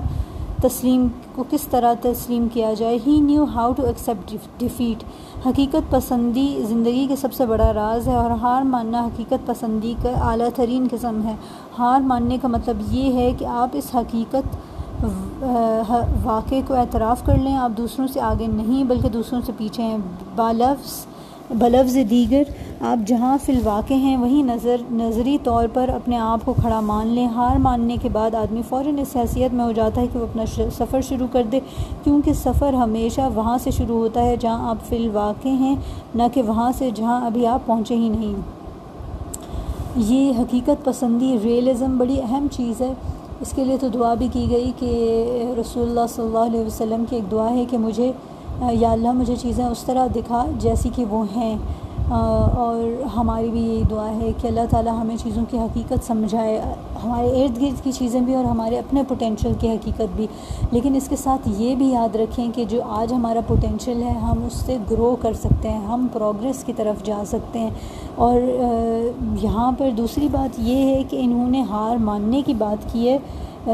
تسلیم کو کس طرح تسلیم کیا جائے؟ He knew how to accept defeat حقیقت پسندی زندگی کے سب سے بڑا راز ہے اور ہار ماننا حقیقت پسندی کا اعلیٰ ترین قسم ہے۔ ہار ماننے کا مطلب یہ ہے کہ آپ اس حقیقت واقعے کو اعتراف کر لیں، آپ دوسروں سے آگے نہیں بلکہ دوسروں سے پیچھے ہیں۔ بالفظ بلفظ دیگر، آپ جہاں فی الواقع ہیں وہیں نظر، نظری طور پر اپنے آپ کو کھڑا مان لیں۔ ہار ماننے کے بعد آدمی فوراً اس حیثیت میں ہو جاتا ہے کہ وہ اپنا سفر شروع کر دے۔ کیونکہ سفر ہمیشہ وہاں سے شروع ہوتا ہے جہاں آپ فی الواقع ہیں، نہ کہ وہاں سے جہاں ابھی آپ پہنچے ہی نہیں۔ یہ حقیقت پسندی ریئلزم بڑی اہم چیز ہے۔ اس کے لیے تو دعا بھی کی گئی کہ رسول اللہ صلی اللہ علیہ وسلم کی ایک دعا ہے کہ مجھے یا اللہ مجھے چیزیں اس طرح دکھا جیسی کہ وہ ہیں۔ اور ہماری بھی یہی دعا ہے کہ اللہ تعالیٰ ہمیں چیزوں کی حقیقت سمجھائے، ہمارے ارد گرد کی چیزیں بھی اور ہمارے اپنے پوٹینشیل کی حقیقت بھی۔ لیکن اس کے ساتھ یہ بھی یاد رکھیں کہ جو آج ہمارا پوٹینشیل ہے، ہم اس سے گرو کر سکتے ہیں، ہم پروگرس کی طرف جا سکتے ہیں۔ اور یہاں پر دوسری بات یہ ہے کہ انہوں نے ہار ماننے کی بات کی ہے۔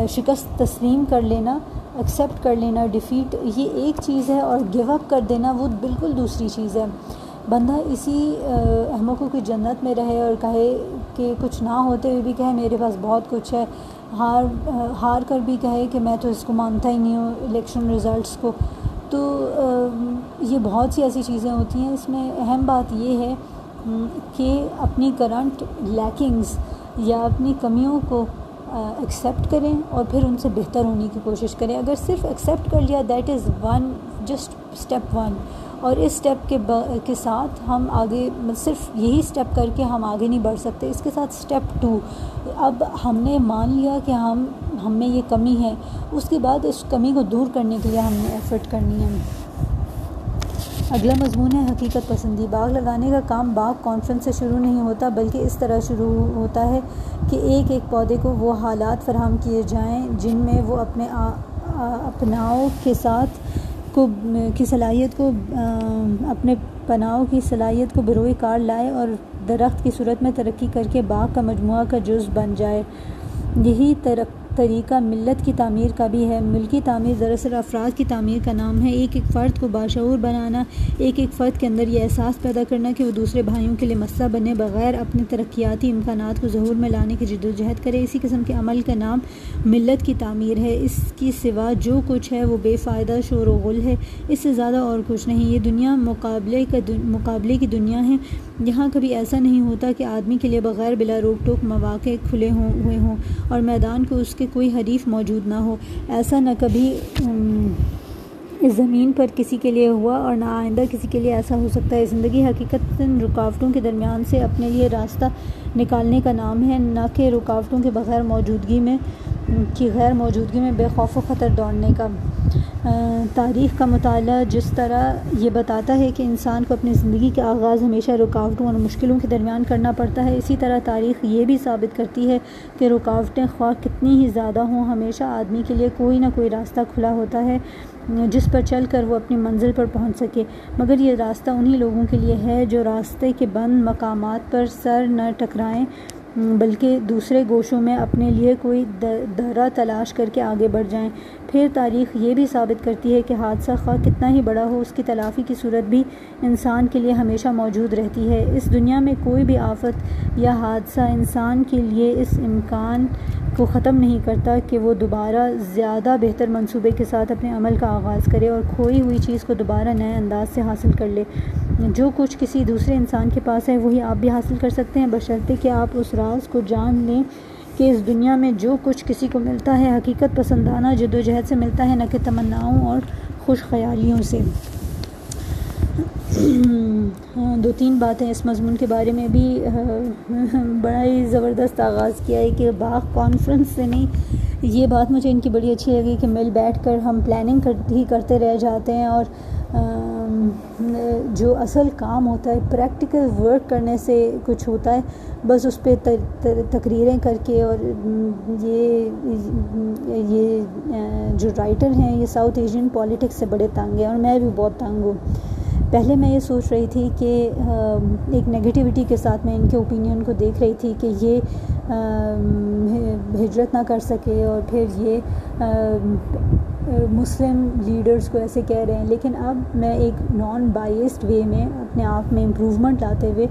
شکست تسلیم کر لینا۔ ایکسیپٹ کر لینا ڈیفیٹ یہ ایک چیز ہے اور گو اپ کر دینا وہ بالکل دوسری چیز ہے۔ بندہ اسی احمقوں کی جنت میں رہے اور کہے کہ کچھ نہ ہوتے ہوئے بھی کہے میرے پاس بہت کچھ ہے۔ ہار ہار کر بھی کہے کہ میں تو اس کو مانتا ہی نہیں ہوں الیکشن رزلٹس کو۔ تو یہ بہت سی ایسی چیزیں ہوتی ہیں۔ اس میں اہم بات یہ ہے کہ اپنی کرنٹ لیکنگز یا اپنی کمیوں کو ایکسیپٹ کریں اور پھر ان سے بہتر ہونے کی کوشش کریں۔ اگر صرف ایکسیپٹ کر لیا that is one just step one اور اس اسٹیپ کے کے ساتھ ہم آگے مطلب صرف یہی اسٹیپ کر کے ہم آگے نہیں بڑھ سکتے۔ اس کے ساتھ اسٹیپ ٹو اب ہم نے مان لیا کہ ہم ہم میں یہ کمی ہے۔ اس کے بعد اس کمی کو دور کرنے کے لیے ہم نے ایفرٹ کرنی ہے۔ اگلا مضمون ہے حقیقت پسندی۔ باغ لگانے کا کام باغ کانفرنس سے شروع نہیں ہوتا، بلکہ اس طرح شروع ہوتا ہے کہ ایک ایک پودے کو وہ حالات فراہم کیے جائیں جن میں وہ اپنے اپناؤ کے ساتھ کو، کی صلاحیت کو اپنے پناؤ کی صلاحیت کو بروئے کار لائے اور درخت کی صورت میں ترقی کر کے باغ کا مجموعہ کا جز بن جائے۔ یہی ترق طریقہ ملت کی تعمیر کا بھی ہے۔ ملکی تعمیر دراصل افراد کی تعمیر کا نام ہے۔ ایک ایک فرد کو باشعور بنانا، ایک ایک فرد کے اندر یہ احساس پیدا کرنا کہ وہ دوسرے بھائیوں کے لیے مسئلہ بنے بغیر اپنے ترقیاتی امکانات کو ظہور میں لانے کی جد و جہد کرے۔ اسی قسم کے عمل کا نام ملت کی تعمیر ہے۔ اس کی سوا جو کچھ ہے وہ بے فائدہ، شور و غل ہے۔ اس سے زیادہ اور کچھ نہیں۔ یہ دنیا مقابلے کا مقابلے کی دنیا ہے۔ یہاں کبھی ایسا نہیں ہوتا کہ آدمی کے لیے بغیر بلا روک ٹوک مواقع کھلے ہوں، ہوئے ہوں اور میدان کو اس کے کوئی حریف موجود نہ ہو۔ ایسا نہ کبھی اس زمین پر کسی کے لیے ہوا اور نہ آئندہ کسی کے لیے ایسا ہو سکتا ہے۔ زندگی حقیقت رکاوٹوں کے درمیان سے اپنے لیے راستہ نکالنے کا نام ہے، نہ کہ رکاوٹوں کے بغیر موجودگی میں۔ کی غیر موجودگی میں بے خوف و خطر دوڑنے کا تاریخ کا مطالعہ جس طرح یہ بتاتا ہے کہ انسان کو اپنی زندگی کا آغاز ہمیشہ رکاوٹوں اور مشکلوں کے درمیان کرنا پڑتا ہے، اسی طرح تاریخ یہ بھی ثابت کرتی ہے کہ رکاوٹیں خواہ کتنی ہی زیادہ ہوں، ہمیشہ آدمی کے لیے کوئی نہ کوئی راستہ کھلا ہوتا ہے، جس پر چل کر وہ اپنی منزل پر پہنچ سکے۔ مگر یہ راستہ انہی لوگوں کے لیے ہے جو راستے کے بند مقامات پر سر نہ ٹکرائیں۔ بلکہ دوسرے گوشوں میں اپنے لیے کوئی درہ تلاش کر کے آگے بڑھ جائیں۔ پھر تاریخ یہ بھی ثابت کرتی ہے کہ حادثہ خواہ کتنا ہی بڑا ہو، اس کی تلافی کی صورت بھی انسان کے لیے ہمیشہ موجود رہتی ہے۔ اس دنیا میں کوئی بھی آفت یا حادثہ انسان کے لیے اس امکان کو ختم نہیں کرتا کہ وہ دوبارہ زیادہ بہتر منصوبے کے ساتھ اپنے عمل کا آغاز کرے اور کھوئی ہوئی چیز کو دوبارہ نئے انداز سے حاصل کر لے۔ جو کچھ کسی دوسرے انسان کے پاس ہے، وہی آپ بھی حاصل کر سکتے ہیں۔ بشرطے کہ آپ اس راز کو جان لیں کہ اس دنیا میں جو کچھ کسی کو ملتا ہے، حقیقت پسندانہ جد و جہد سے ملتا ہے، نہ کہ تمناؤں اور خوش خیالیوں سے۔ ہاں، دو تین باتیں اس مضمون کے بارے میں بھی بڑا ہی زبردست آغاز کیا ہے کہ باغ کانفرنس سے نہیں، یہ بات مجھے ان کی بڑی اچھی لگی کہ مل بیٹھ کر ہم پلاننگ ہی کرتے رہ جاتے ہیں اور جو اصل کام ہوتا ہے پریکٹیکل ورک کرنے سے کچھ ہوتا ہے، بس اس پہ تقریریں کر کے اور یہ یہ جو رائٹر ہیں، یہ ساؤتھ ایشین پالیٹکس سے بڑے تنگ ہیں اور میں بھی بہت تنگ ہوں۔ پہلے میں یہ سوچ رہی تھی کہ ایک نگیٹیوٹی کے ساتھ میں ان کے اوپینین کو دیکھ رہی تھی کہ یہ ہجرت نہ کر سکے اور پھر یہ مسلم لیڈرز کو ایسے کہہ رہے ہیں، لیکن اب میں ایک نان بائیسڈ وے میں اپنے آپ میں امپروومنٹ لاتے ہوئے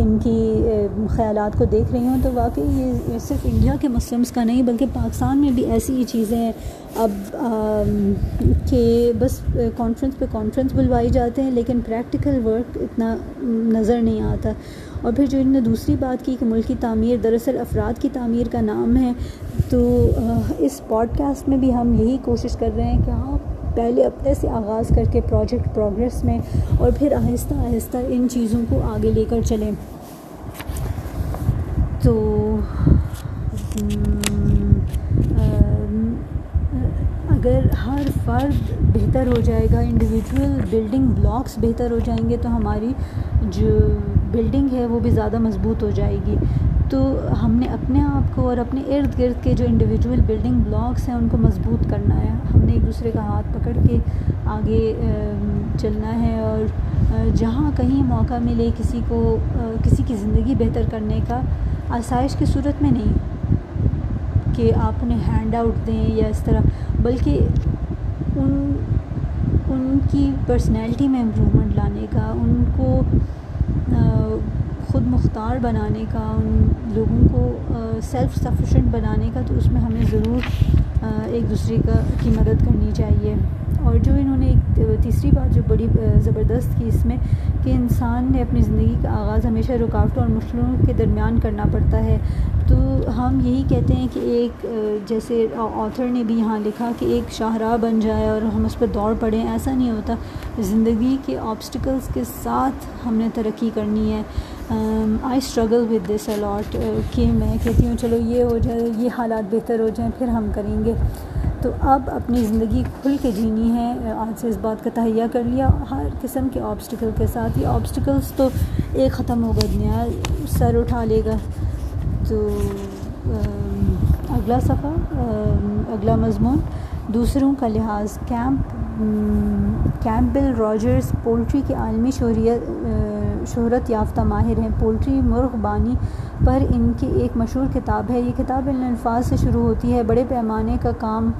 ان کی خیالات کو دیکھ رہی ہوں تو واقعی یہ صرف انڈیا کے مسلمس کا نہیں، بلکہ پاکستان میں بھی ایسی ہی چیزیں ہیں۔ اب کہ بس کانفرنس پہ کانفرنس بلوائی جاتے ہیں، لیکن پریکٹیکل ورک اتنا نظر نہیں آتا۔ اور پھر جو انہوں نے دوسری بات کی کہ ملک کی تعمیر دراصل افراد کی تعمیر کا نام ہے، تو اس پوڈ کاسٹ میں بھی ہم یہی کوشش کر رہے ہیں کہ ہاں پہلے اپنے سے آغاز کر کے پروجیکٹ پروگریس میں اور پھر آہستہ آہستہ ان چیزوں کو آگے لے کر چلیں۔ تو اگر ہر فرد بہتر ہو جائے گا انڈیویجول بلڈنگ بلاکس بہتر ہو جائیں گے، تو ہماری جو بلڈنگ ہے وہ بھی زیادہ مضبوط ہو جائے گی۔ تو ہم نے اپنے آپ کو اور اپنے ارد گرد کے جو انڈیویجول بلڈنگ بلاکس ہیں، ان کو مضبوط کرنا ہے۔ ہم نے ایک دوسرے کا ہاتھ پکڑ کے آگے چلنا ہے اور جہاں کہیں موقع ملے کسی کو کسی کی زندگی بہتر کرنے کا آسائش کی صورت میں نہیں۔ کہ آپ انہیں ہینڈ آؤٹ دیں یا اس طرح، بلکہ ان ان کی پرسنالٹی میں امپرومنٹ لانے کا، ان کو خود مختار بنانے کا، ان لوگوں کو سیلف سفیشینٹ بنانے کا، تو اس میں ہمیں ضرور ایک دوسرے کا، کی مدد کرنی چاہیے۔ اور جو انہوں نے ایک تیسری بات جو بڑی زبردست کی اس میں کہ انسان نے اپنی زندگی کا آغاز ہمیشہ رکاوٹوں اور مشکلوں کے درمیان کرنا پڑتا ہے۔ تو ہم یہی کہتے ہیں کہ ایک جیسے آتھر نے بھی یہاں لکھا کہ ایک شاہراہ بن جائے اور ہم اس پہ دوڑ پڑیں، ایسا نہیں ہوتا۔ زندگی کے آبسٹیکلس کے ساتھ ہم نے ترقی کرنی ہے۔ I struggle with this a lot کہ میں کہتی ہوں، چلو یہ ہو جائے، یہ حالات بہتر ہو جائیں، پھر ہم کریں گے۔ تو اب اپنی زندگی کھل کے جینی ہے۔ آج سے اس بات کا تہیہ کر لیا۔ ہر قسم کے آبسٹیکل کے ساتھ، یہ آبسٹیکلس تو ایک ختم ہوگا دنیا، سر اٹھا لے گا۔ تو اگلا صفحہ اگلا مضمون۔ دوسروں کا لحاظ، کیمپ کیمپل راجرز پولٹری کے عالمی شہریت شہرت یافتہ ماہر ہیں۔ پولٹری مرغ بانی پر ان کی ایک مشہور کتاب ہے۔ یہ کتاب ان الفاظ سے شروع ہوتی ہے۔ بڑے پیمانے کا کام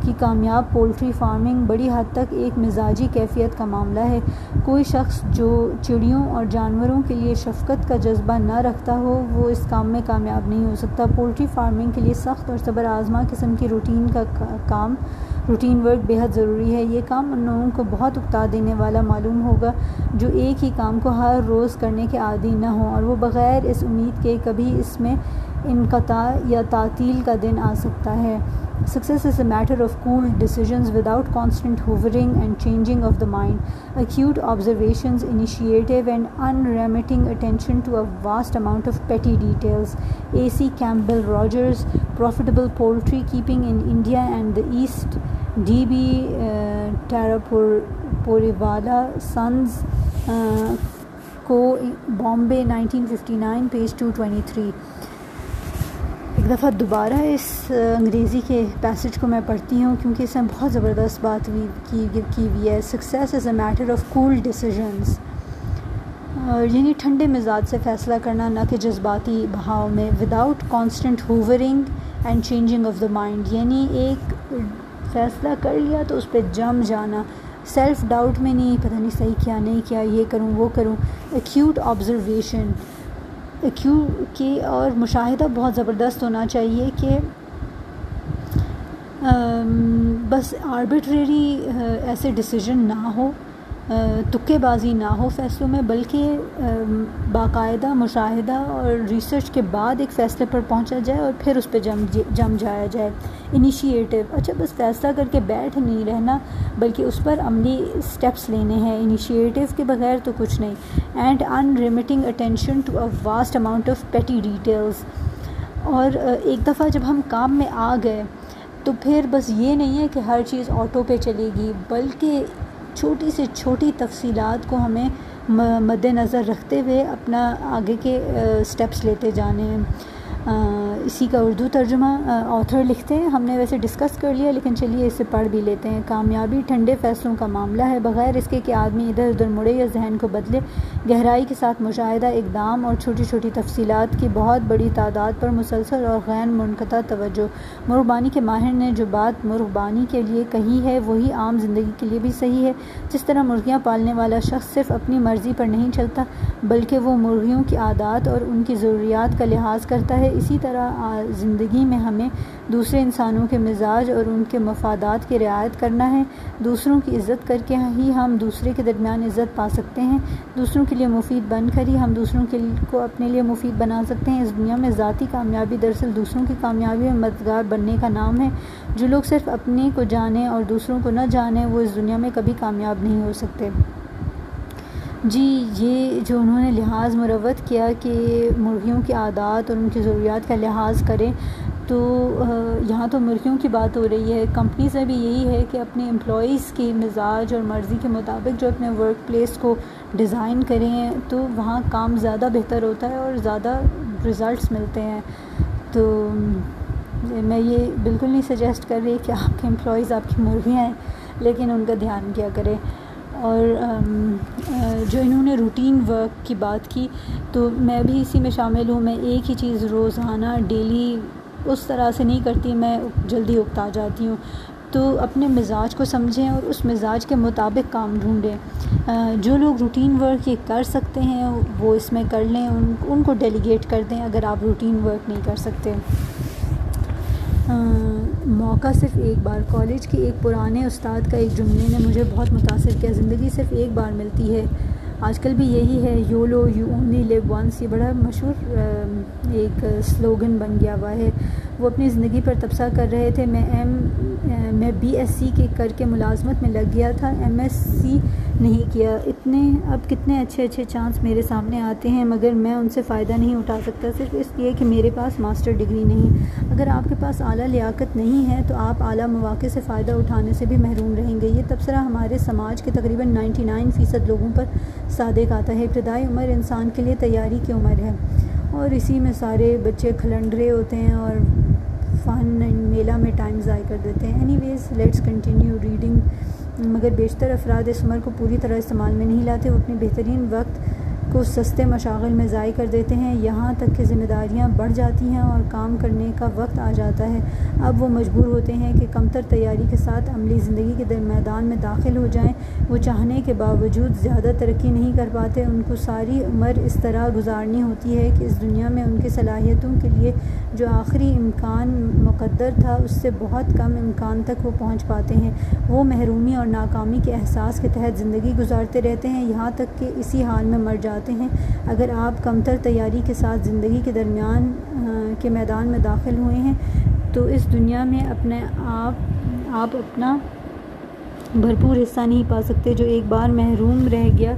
کی کامیاب پولٹری فارمنگ، بڑی حد تک ایک مزاجی کیفیت کا معاملہ ہے۔ کوئی شخص جو چڑیوں اور جانوروں کے لیے شفقت کا جذبہ نہ رکھتا ہو، وہ اس کام میں کامیاب نہیں ہو سکتا۔ پولٹری فارمنگ کے لیے سخت اور صبر آزما قسم کی روٹین کا کام روٹین ورک بہت ضروری ہے۔ یہ کام ان لوگوں کو بہت اکتا دینے والا معلوم ہوگا جو ایک ہی کام کو ہر روز کرنے کے عادی نہ ہوں اور وہ بغیر اس امید کے کبھی اس میں انقطاع یا تعطیل کا دن آ سکتا ہے۔ Success is a matter of cool decisions without constant hovering and changing of the mind acute observations initiative and unremitting attention to a vast amount of petty details A C Campbell Rogers profitable poultry keeping in India and the East D B Taraporevala Sons Co Bombay nineteen fifty nine, page two twenty three. ایک دفعہ دوبارہ اس انگریزی کے passage کو میں پڑھتی ہوں کیونکہ اس میں بہت زبردست بات ہوئی، کی کی ہوئی ہے۔ Success is a matter of cool decisions یعنی ٹھنڈے مزاج سے فیصلہ کرنا، نہ کہ جذباتی بہاؤ میں۔ Without constant hovering and changing of the mind یعنی ایک فیصلہ کر لیا تو اس پہ جم جانا۔ سیلف ڈاؤٹ میں نہیں، پتہ نہیں صحیح کیا، نہیں کیا، یہ کروں، وہ کروں۔ ایکیوٹ آبزرویشن کیوں کہ اور مشاہدہ بہت زبردست ہونا چاہیے کہ بس آربیٹریری ایسے ڈسیزن نہ ہو۔ تکے بازی نہ ہو فیصلوں میں، بلکہ باقاعدہ، مشاہدہ اور ریسرچ کے بعد ایک فیصلے پر پہنچا جائے اور پھر اس پہ جم جم جایا جائے۔ انیشیٹو اچھا بس فیصلہ کر کے بیٹھ نہیں رہنا، بلکہ اس پر عملی اسٹیپس لینے ہیں۔ انیشیٹو کے بغیر تو کچھ نہیں۔ And unremitting attention to a vast amount of petty details اور ایک دفعہ جب ہم کام میں آ گئے تو پھر بس یہ نہیں ہے کہ ہر چیز آٹو پہ چلے گی، بلکہ چھوٹی سے چھوٹی تفصیلات کو ہمیں مد نظر رکھتے ہوئے اپنا آگے کے اسٹیپس لیتے جانے ہیں۔ اسی کا اردو ترجمہ آتھر لکھتے ہیں۔ ہم نے ویسے ڈسکس کر لیا، لیکن چلیے، اسے پڑھ بھی لیتے ہیں۔ کامیابی ٹھنڈے فیصلوں کا معاملہ ہے۔ بغیر اس کے کہ آدمی ادھر ادھر مڑے یا ذہن کو بدلے، گہرائی کے ساتھ مشاہدہ، اقدام اور چھوٹی چھوٹی تفصیلات کی بہت بڑی تعداد پر مسلسل اور غیر منقطع توجہ۔ مرغبانی کے ماہر نے جو بات مرغبانی کے لیے کہی ہے، وہی عام زندگی کے لیے بھی صحیح ہے۔ جس طرح مرغیاں پالنے والا شخص صرف اپنی مرضی پر نہیں چلتا، بلکہ وہ مرغیوں کی عادات اور ان کی ضروریات کا لحاظ کرتا ہے، اسی طرح زندگی میں ہمیں دوسرے انسانوں کے مزاج اور ان کے مفادات کی رعایت کرنا ہے۔ دوسروں کی عزت کر کے ہی ہم دوسرے کے درمیان عزت پا سکتے ہیں۔ دوسروں کے لیے مفید بن کر ہی ہم دوسروں کے کو اپنے لیے مفید بنا سکتے ہیں۔ اس دنیا میں ذاتی کامیابی دراصل دوسروں کی کامیابی میں مددگار بننے کا نام ہے۔ جو لوگ صرف اپنے کو جانیں اور دوسروں کو نہ جانیں وہ اس دنیا میں کبھی کامیاب نہیں ہو سکتے۔ جی یہ جو انہوں نے لحاظ مروت کیا کہ مرغیوں کی عادات اور ان کی ضروریات کا لحاظ کریں، تو یہاں تو مرغیوں کی بات ہو رہی ہے۔ کمپنیز میں بھی یہی ہے کہ اپنے امپلائیز کی مزاج اور مرضی کے مطابق جو اپنے ورک پلیس کو ڈیزائن کریں، تو وہاں کام زیادہ بہتر ہوتا ہے اور زیادہ رزلٹس ملتے ہیں۔ تو، میں یہ بالکل نہیں سجیسٹ کر رہی کہ آپ کے امپلائیز آپ کی مرغیاں ہیں، لیکن ان کا دھیان کیا کرے اور جو انہوں نے روٹین ورک کی بات کی، تو میں بھی اسی میں شامل ہوں، میں ایک ہی چیز روزانہ ڈیلی اس طرح سے نہیں کرتی، میں جلدی اکتا جاتی ہوں۔ تو اپنے مزاج کو سمجھیں اور اس مزاج کے مطابق کام ڈھونڈیں۔ جو لوگ روٹین ورک یہ کر سکتے ہیں، وہ اس میں کر لیں، ان ان کو ڈیلیگیٹ کر دیں، اگر آپ روٹین ورک نہیں کر سکتے۔ موقع صرف ایک بار، کالج کے ایک پرانے استاد کا ایک جملے نے مجھے بہت متاثر کیا۔ زندگی صرف ایک بار ملتی ہے۔ آج کل بھی یہی ہے you love you only live once, یہ بڑا مشہور ایک سلوگن بن گیا ہوا ہے۔ وہ اپنی زندگی پر تبصرہ کر رہے تھے۔ میں ایم میں بی ایس سی کے کر کے ملازمت میں لگ گیا تھا۔ ایم ایس سی نہیں کیا۔ اتنے، اب کتنے اچھے اچھے چانس میرے سامنے آتے ہیں، مگر میں ان سے فائدہ نہیں اٹھا سکتا۔ صرف اس لیے کہ میرے پاس ماسٹر ڈگری نہیں اگر آپ کے پاس اعلیٰ لیاقت نہیں ہے، تو آپ اعلیٰ مواقع سے فائدہ اٹھانے سے بھی محروم رہیں گے۔ یہ تبصرہ ہمارے سماج کے تقریباً نائنٹی نائن فیصد لوگوں پر صادق آتا ہے۔ ابتدائی عمر انسان کے لیے تیاری کی عمر ہے۔ اور اسی میں سارے بچے کھلنڈرے ہوتے ہیں اور فن اینڈ میلہ میں ٹائم ضائع کر دیتے ہیں۔ Anyways let's continue reading مگر بیشتر افراد اس عمر کو پوری طرح استعمال میں نہیں لاتے، وہ اپنے بہترین وقت کو سستے مشاغل میں ضائع کر دیتے ہیں۔ یہاں تک کہ ذمہ داریاں بڑھ جاتی ہیں اور کام کرنے کا وقت آ جاتا ہے۔ اب وہ مجبور ہوتے ہیں کہ کمتر تیاری کے ساتھ عملی زندگی کے در میدان میں داخل ہو جائیں۔ وہ چاہنے کے باوجود زیادہ ترقی نہیں کر پاتے۔ ان کو ساری عمر اس طرح گزارنی ہوتی ہے کہ اس دنیا میں ان کی صلاحیتوں کے لیے جو آخری امکان مقدر تھا، اس سے بہت کم امکان تک وہ پہنچ پاتے ہیں۔ وہ محرومی اور ناکامی کے احساس کے تحت زندگی گزارتے رہتے ہیں۔ یہاں تک کہ اسی حال میں مر جاتے ہیں۔ اگر آپ کمتر تیاری کے ساتھ زندگی کے درمیان کے میدان میں داخل ہوئے ہیں، تو اس دنیا میں اپنے آپ آپ اپنا بھرپور حصہ نہیں پا سکتے جو ایک بار محروم رہ گیا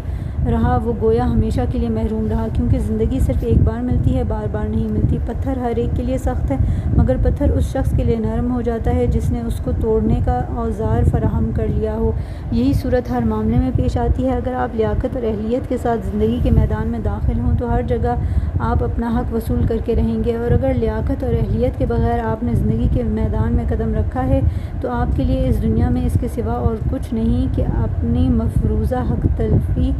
رہا، وہ گویا ہمیشہ کے لیے محروم رہا، کیونکہ زندگی صرف ایک بار ملتی ہے، بار بار نہیں ملتی۔ پتھر ہر ایک کے لیے سخت ہے، مگر پتھر اس شخص کے لیے نرم ہو جاتا ہے جس نے اس کو توڑنے کا اوزار فراہم کر لیا ہو۔ یہی صورت ہر معاملے میں پیش آتی ہے۔ اگر آپ لیاقت اور اہلیت کے ساتھ زندگی کے میدان میں داخل ہوں تو ہر جگہ آپ اپنا حق وصول کر کے رہیں گے۔ اور اگر لیاقت اور اہلیت کے بغیر آپ نے زندگی کے میدان میں قدم رکھا ہے تو آپ کے لیے اس دنیا میں اس کے سوا اور کچھ نہیں کہ اپنی مفروضہ حق تلفی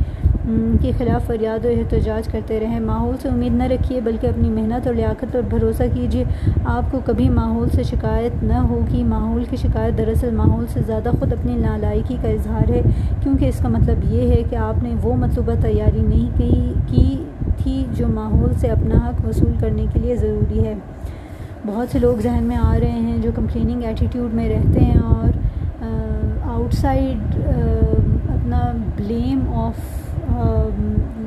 کے خلاف فریاد و احتجاج کرتے رہیں۔ ماحول سے امید نہ رکھیے، بلکہ اپنی محنت اور لیاقت پر بھروسہ کیجیے۔ آپ کو کبھی ماحول سے شکایت نہ ہوگی۔ ماحول کی شکایت دراصل ماحول سے زیادہ خود اپنی نالائکی کا اظہار ہے، کیونکہ اس کا مطلب یہ ہے کہ آپ نے وہ مطلوبہ تیاری نہیں کی کی تھی جو ماحول سے اپنا حق وصول کرنے کے لیے ضروری ہے۔ بہت سے لوگ ذہن میں آ رہے ہیں جو کمپلیننگ ایٹیٹیوڈ میں رہتے ہیں اور آؤٹ سائڈ اپنا blame of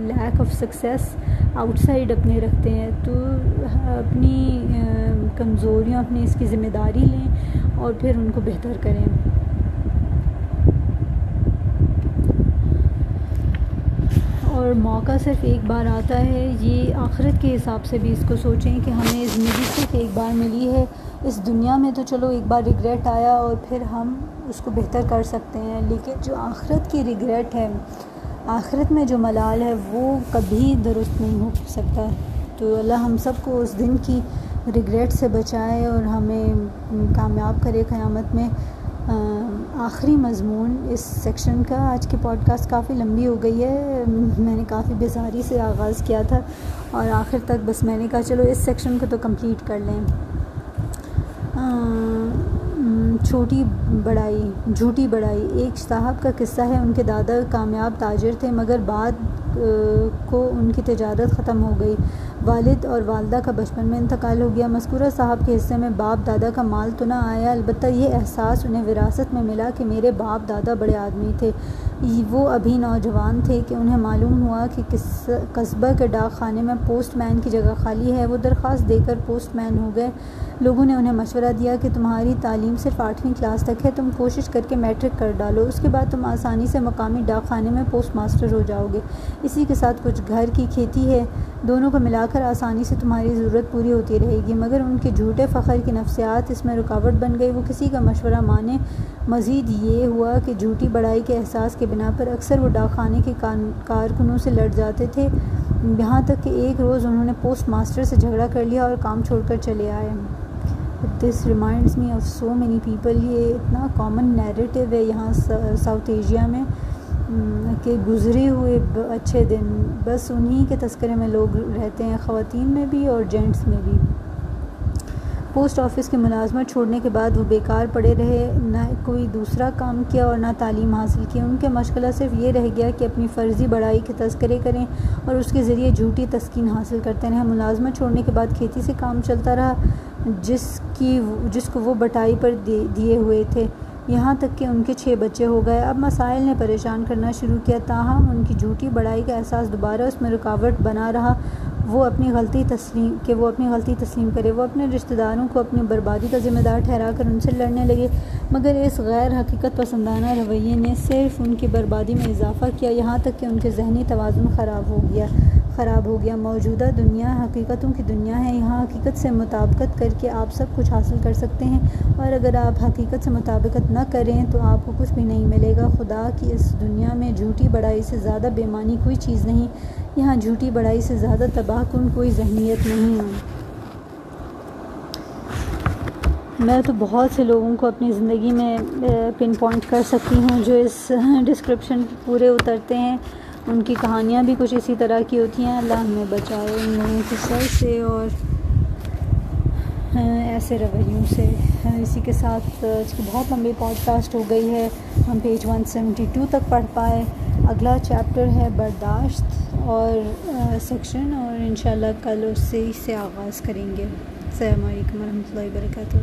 lack of success outside اپنے رکھتے ہیں، تو اپنی کمزوریاں اپنی اس کی ذمہ داری لیں اور پھر ان کو بہتر کریں۔ اور موقع صرف ایک بار آتا ہے، یہ آخرت کے حساب سے بھی اس کو سوچیں کہ ہمیں زندگی صرف ایک بار ملی ہے، اس دنیا میں تو چلو ایک بار ریگریٹ آیا اور پھر ہم اس کو بہتر کر سکتے ہیں، لیکن جو آخرت کی ریگریٹ ہے آخرت میں جو ملال ہے وہ کبھی درست نہیں ہو سکتا۔ تو اللہ ہم سب کو اس دن کی ریگریٹ سے بچائے اور ہمیں کامیاب کرے قیامت میں۔ آخری مضمون اس سیکشن کا، آج کی پوڈ کاسٹ کافی لمبی ہو گئی ہے۔ میں نے کافی بیزاری سے آغاز کیا تھا اور آخر تک بس میں نے کہا چلو اس سیکشن کو تو کمپلیٹ کر لیں۔ چھوٹی بڑائی، جھوٹی بڑائی، ایک صاحب کا قصہ ہے، ان کے دادا کامیاب تاجر تھے، مگر بعد کو ان کی تجارت ختم ہو گئی۔ والد اور والدہ کا بچپن میں انتقال ہو گیا۔ مذکورہ صاحب کے حصے میں باپ دادا کا مال تو نہ آیا، البتہ یہ احساس انہیں وراثت میں ملا کہ میرے باپ دادا بڑے آدمی تھے۔ وہ ابھی نوجوان تھے کہ انہیں معلوم ہوا کہ قصبہ کے ڈاک خانے میں پوسٹ مین کی جگہ خالی ہے۔ وہ درخواست دے کر پوسٹ مین ہو گئے۔ لوگوں نے انہیں مشورہ دیا کہ تمہاری تعلیم صرف آٹھویں کلاس تک ہے، تم کوشش کر کے میٹرک کر ڈالو، اس کے بعد تم آسانی سے مقامی ڈاک خانے میں پوسٹ ماسٹر ہو جاؤ گے۔ اسی کے ساتھ کچھ گھر کی کھیتی ہے، دونوں کو ملا کر آسانی سے تمہاری ضرورت پوری ہوتی رہے گی، مگر ان کے جھوٹے فخر کی نفسیات اس میں رکاوٹ بن گئی۔ وہ کسی کا مشورہ مانے۔ مزید یہ ہوا کہ جھوٹی بڑائی کے احساس کے بنا پر اکثر وہ ڈاک خانے کے کارکنوں سے لڑ جاتے تھے۔ یہاں تک کہ ایک روز انہوں نے پوسٹ ماسٹر سے جھگڑا کر لیا اور کام چھوڑ کر چلے آئے۔ This reminds me of so many people یہ اتنا کامن نیریٹو ہے یہاں ساؤتھ ایشیا میں کہ گزرے ہوئے اچھے دن بس انہی کے تذکرے میں لوگ رہتے ہیں خواتین میں بھی اور جینٹس میں بھی پوسٹ آفس کی ملازمت چھوڑنے کے بعد وہ بیکار پڑے رہے نہ کوئی دوسرا کام کیا اور نہ تعلیم حاصل کی ان کے مشغلہ صرف یہ رہ گیا کہ اپنی فرضی بڑائی کے تذکرے کریں اور اس کے ذریعے جھوٹی تسکین حاصل کرتے رہیں ملازمت چھوڑنے کے بعد کھیتی سے کام چلتا رہا جس کی جس کو وہ بٹائی پر دیے ہوئے تھے۔ یہاں تک کہ ان کے چھ بچے ہو گئے۔ اب مسائل نے پریشان کرنا شروع کیا۔ تاہم، ان کی جھوٹی بڑائی کا احساس دوبارہ اس میں رکاوٹ بنا رہا۔ وہ اپنی غلطی تسلیم کہ وہ اپنی غلطی تسلیم کرے۔ وہ اپنے رشتہ داروں کو اپنی بربادی کا ذمہ دار ٹھہرا کر ان سے لڑنے لگے۔ مگر اس غیر حقیقت پسندانہ رویے نے صرف ان کی بربادی میں اضافہ کیا۔ یہاں تک کہ ان کے ذہنی توازن خراب ہو گیا خراب ہو گیا۔ موجودہ دنیا حقیقتوں کی دنیا ہے۔ یہاں حقیقت سے مطابقت کر کے آپ سب کچھ حاصل کر سکتے ہیں۔ اور اگر آپ حقیقت سے مطابقت نہ کریں تو آپ کو کچھ بھی نہیں ملے گا۔ خدا کی اس دنیا میں جھوٹی بڑائی سے زیادہ بےمانی کوئی چیز نہیں۔ یہاں جھوٹی بڑائی سے زیادہ تباہ کن کوئی ذہنیت نہیں ہے۔ میں تو بہت سے لوگوں کو اپنی زندگی میں پن پوائنٹ کر سکتی ہوں جو اس ڈسکرپشن پورے اترتے ہیں۔ ان کی کہانیاں بھی کچھ اسی طرح کی ہوتی ہیں۔ اللہ ہمیں بچائے ان لوگوں کے سر سے اور ایسے رویوں سے اسی کے ساتھ اس کی بہت لمبی پوڈ کاسٹ ہو گئی ہے۔ ہم پیج ون سیونٹی ٹو تک پڑھ پائے۔ اگلا چیپٹر ہے برداشت اور سیکشن اور انشاءاللہ کل اس سے سے آغاز کریں گے۔ السلام علیکم ورحمۃ اللہ وبرکاتہ۔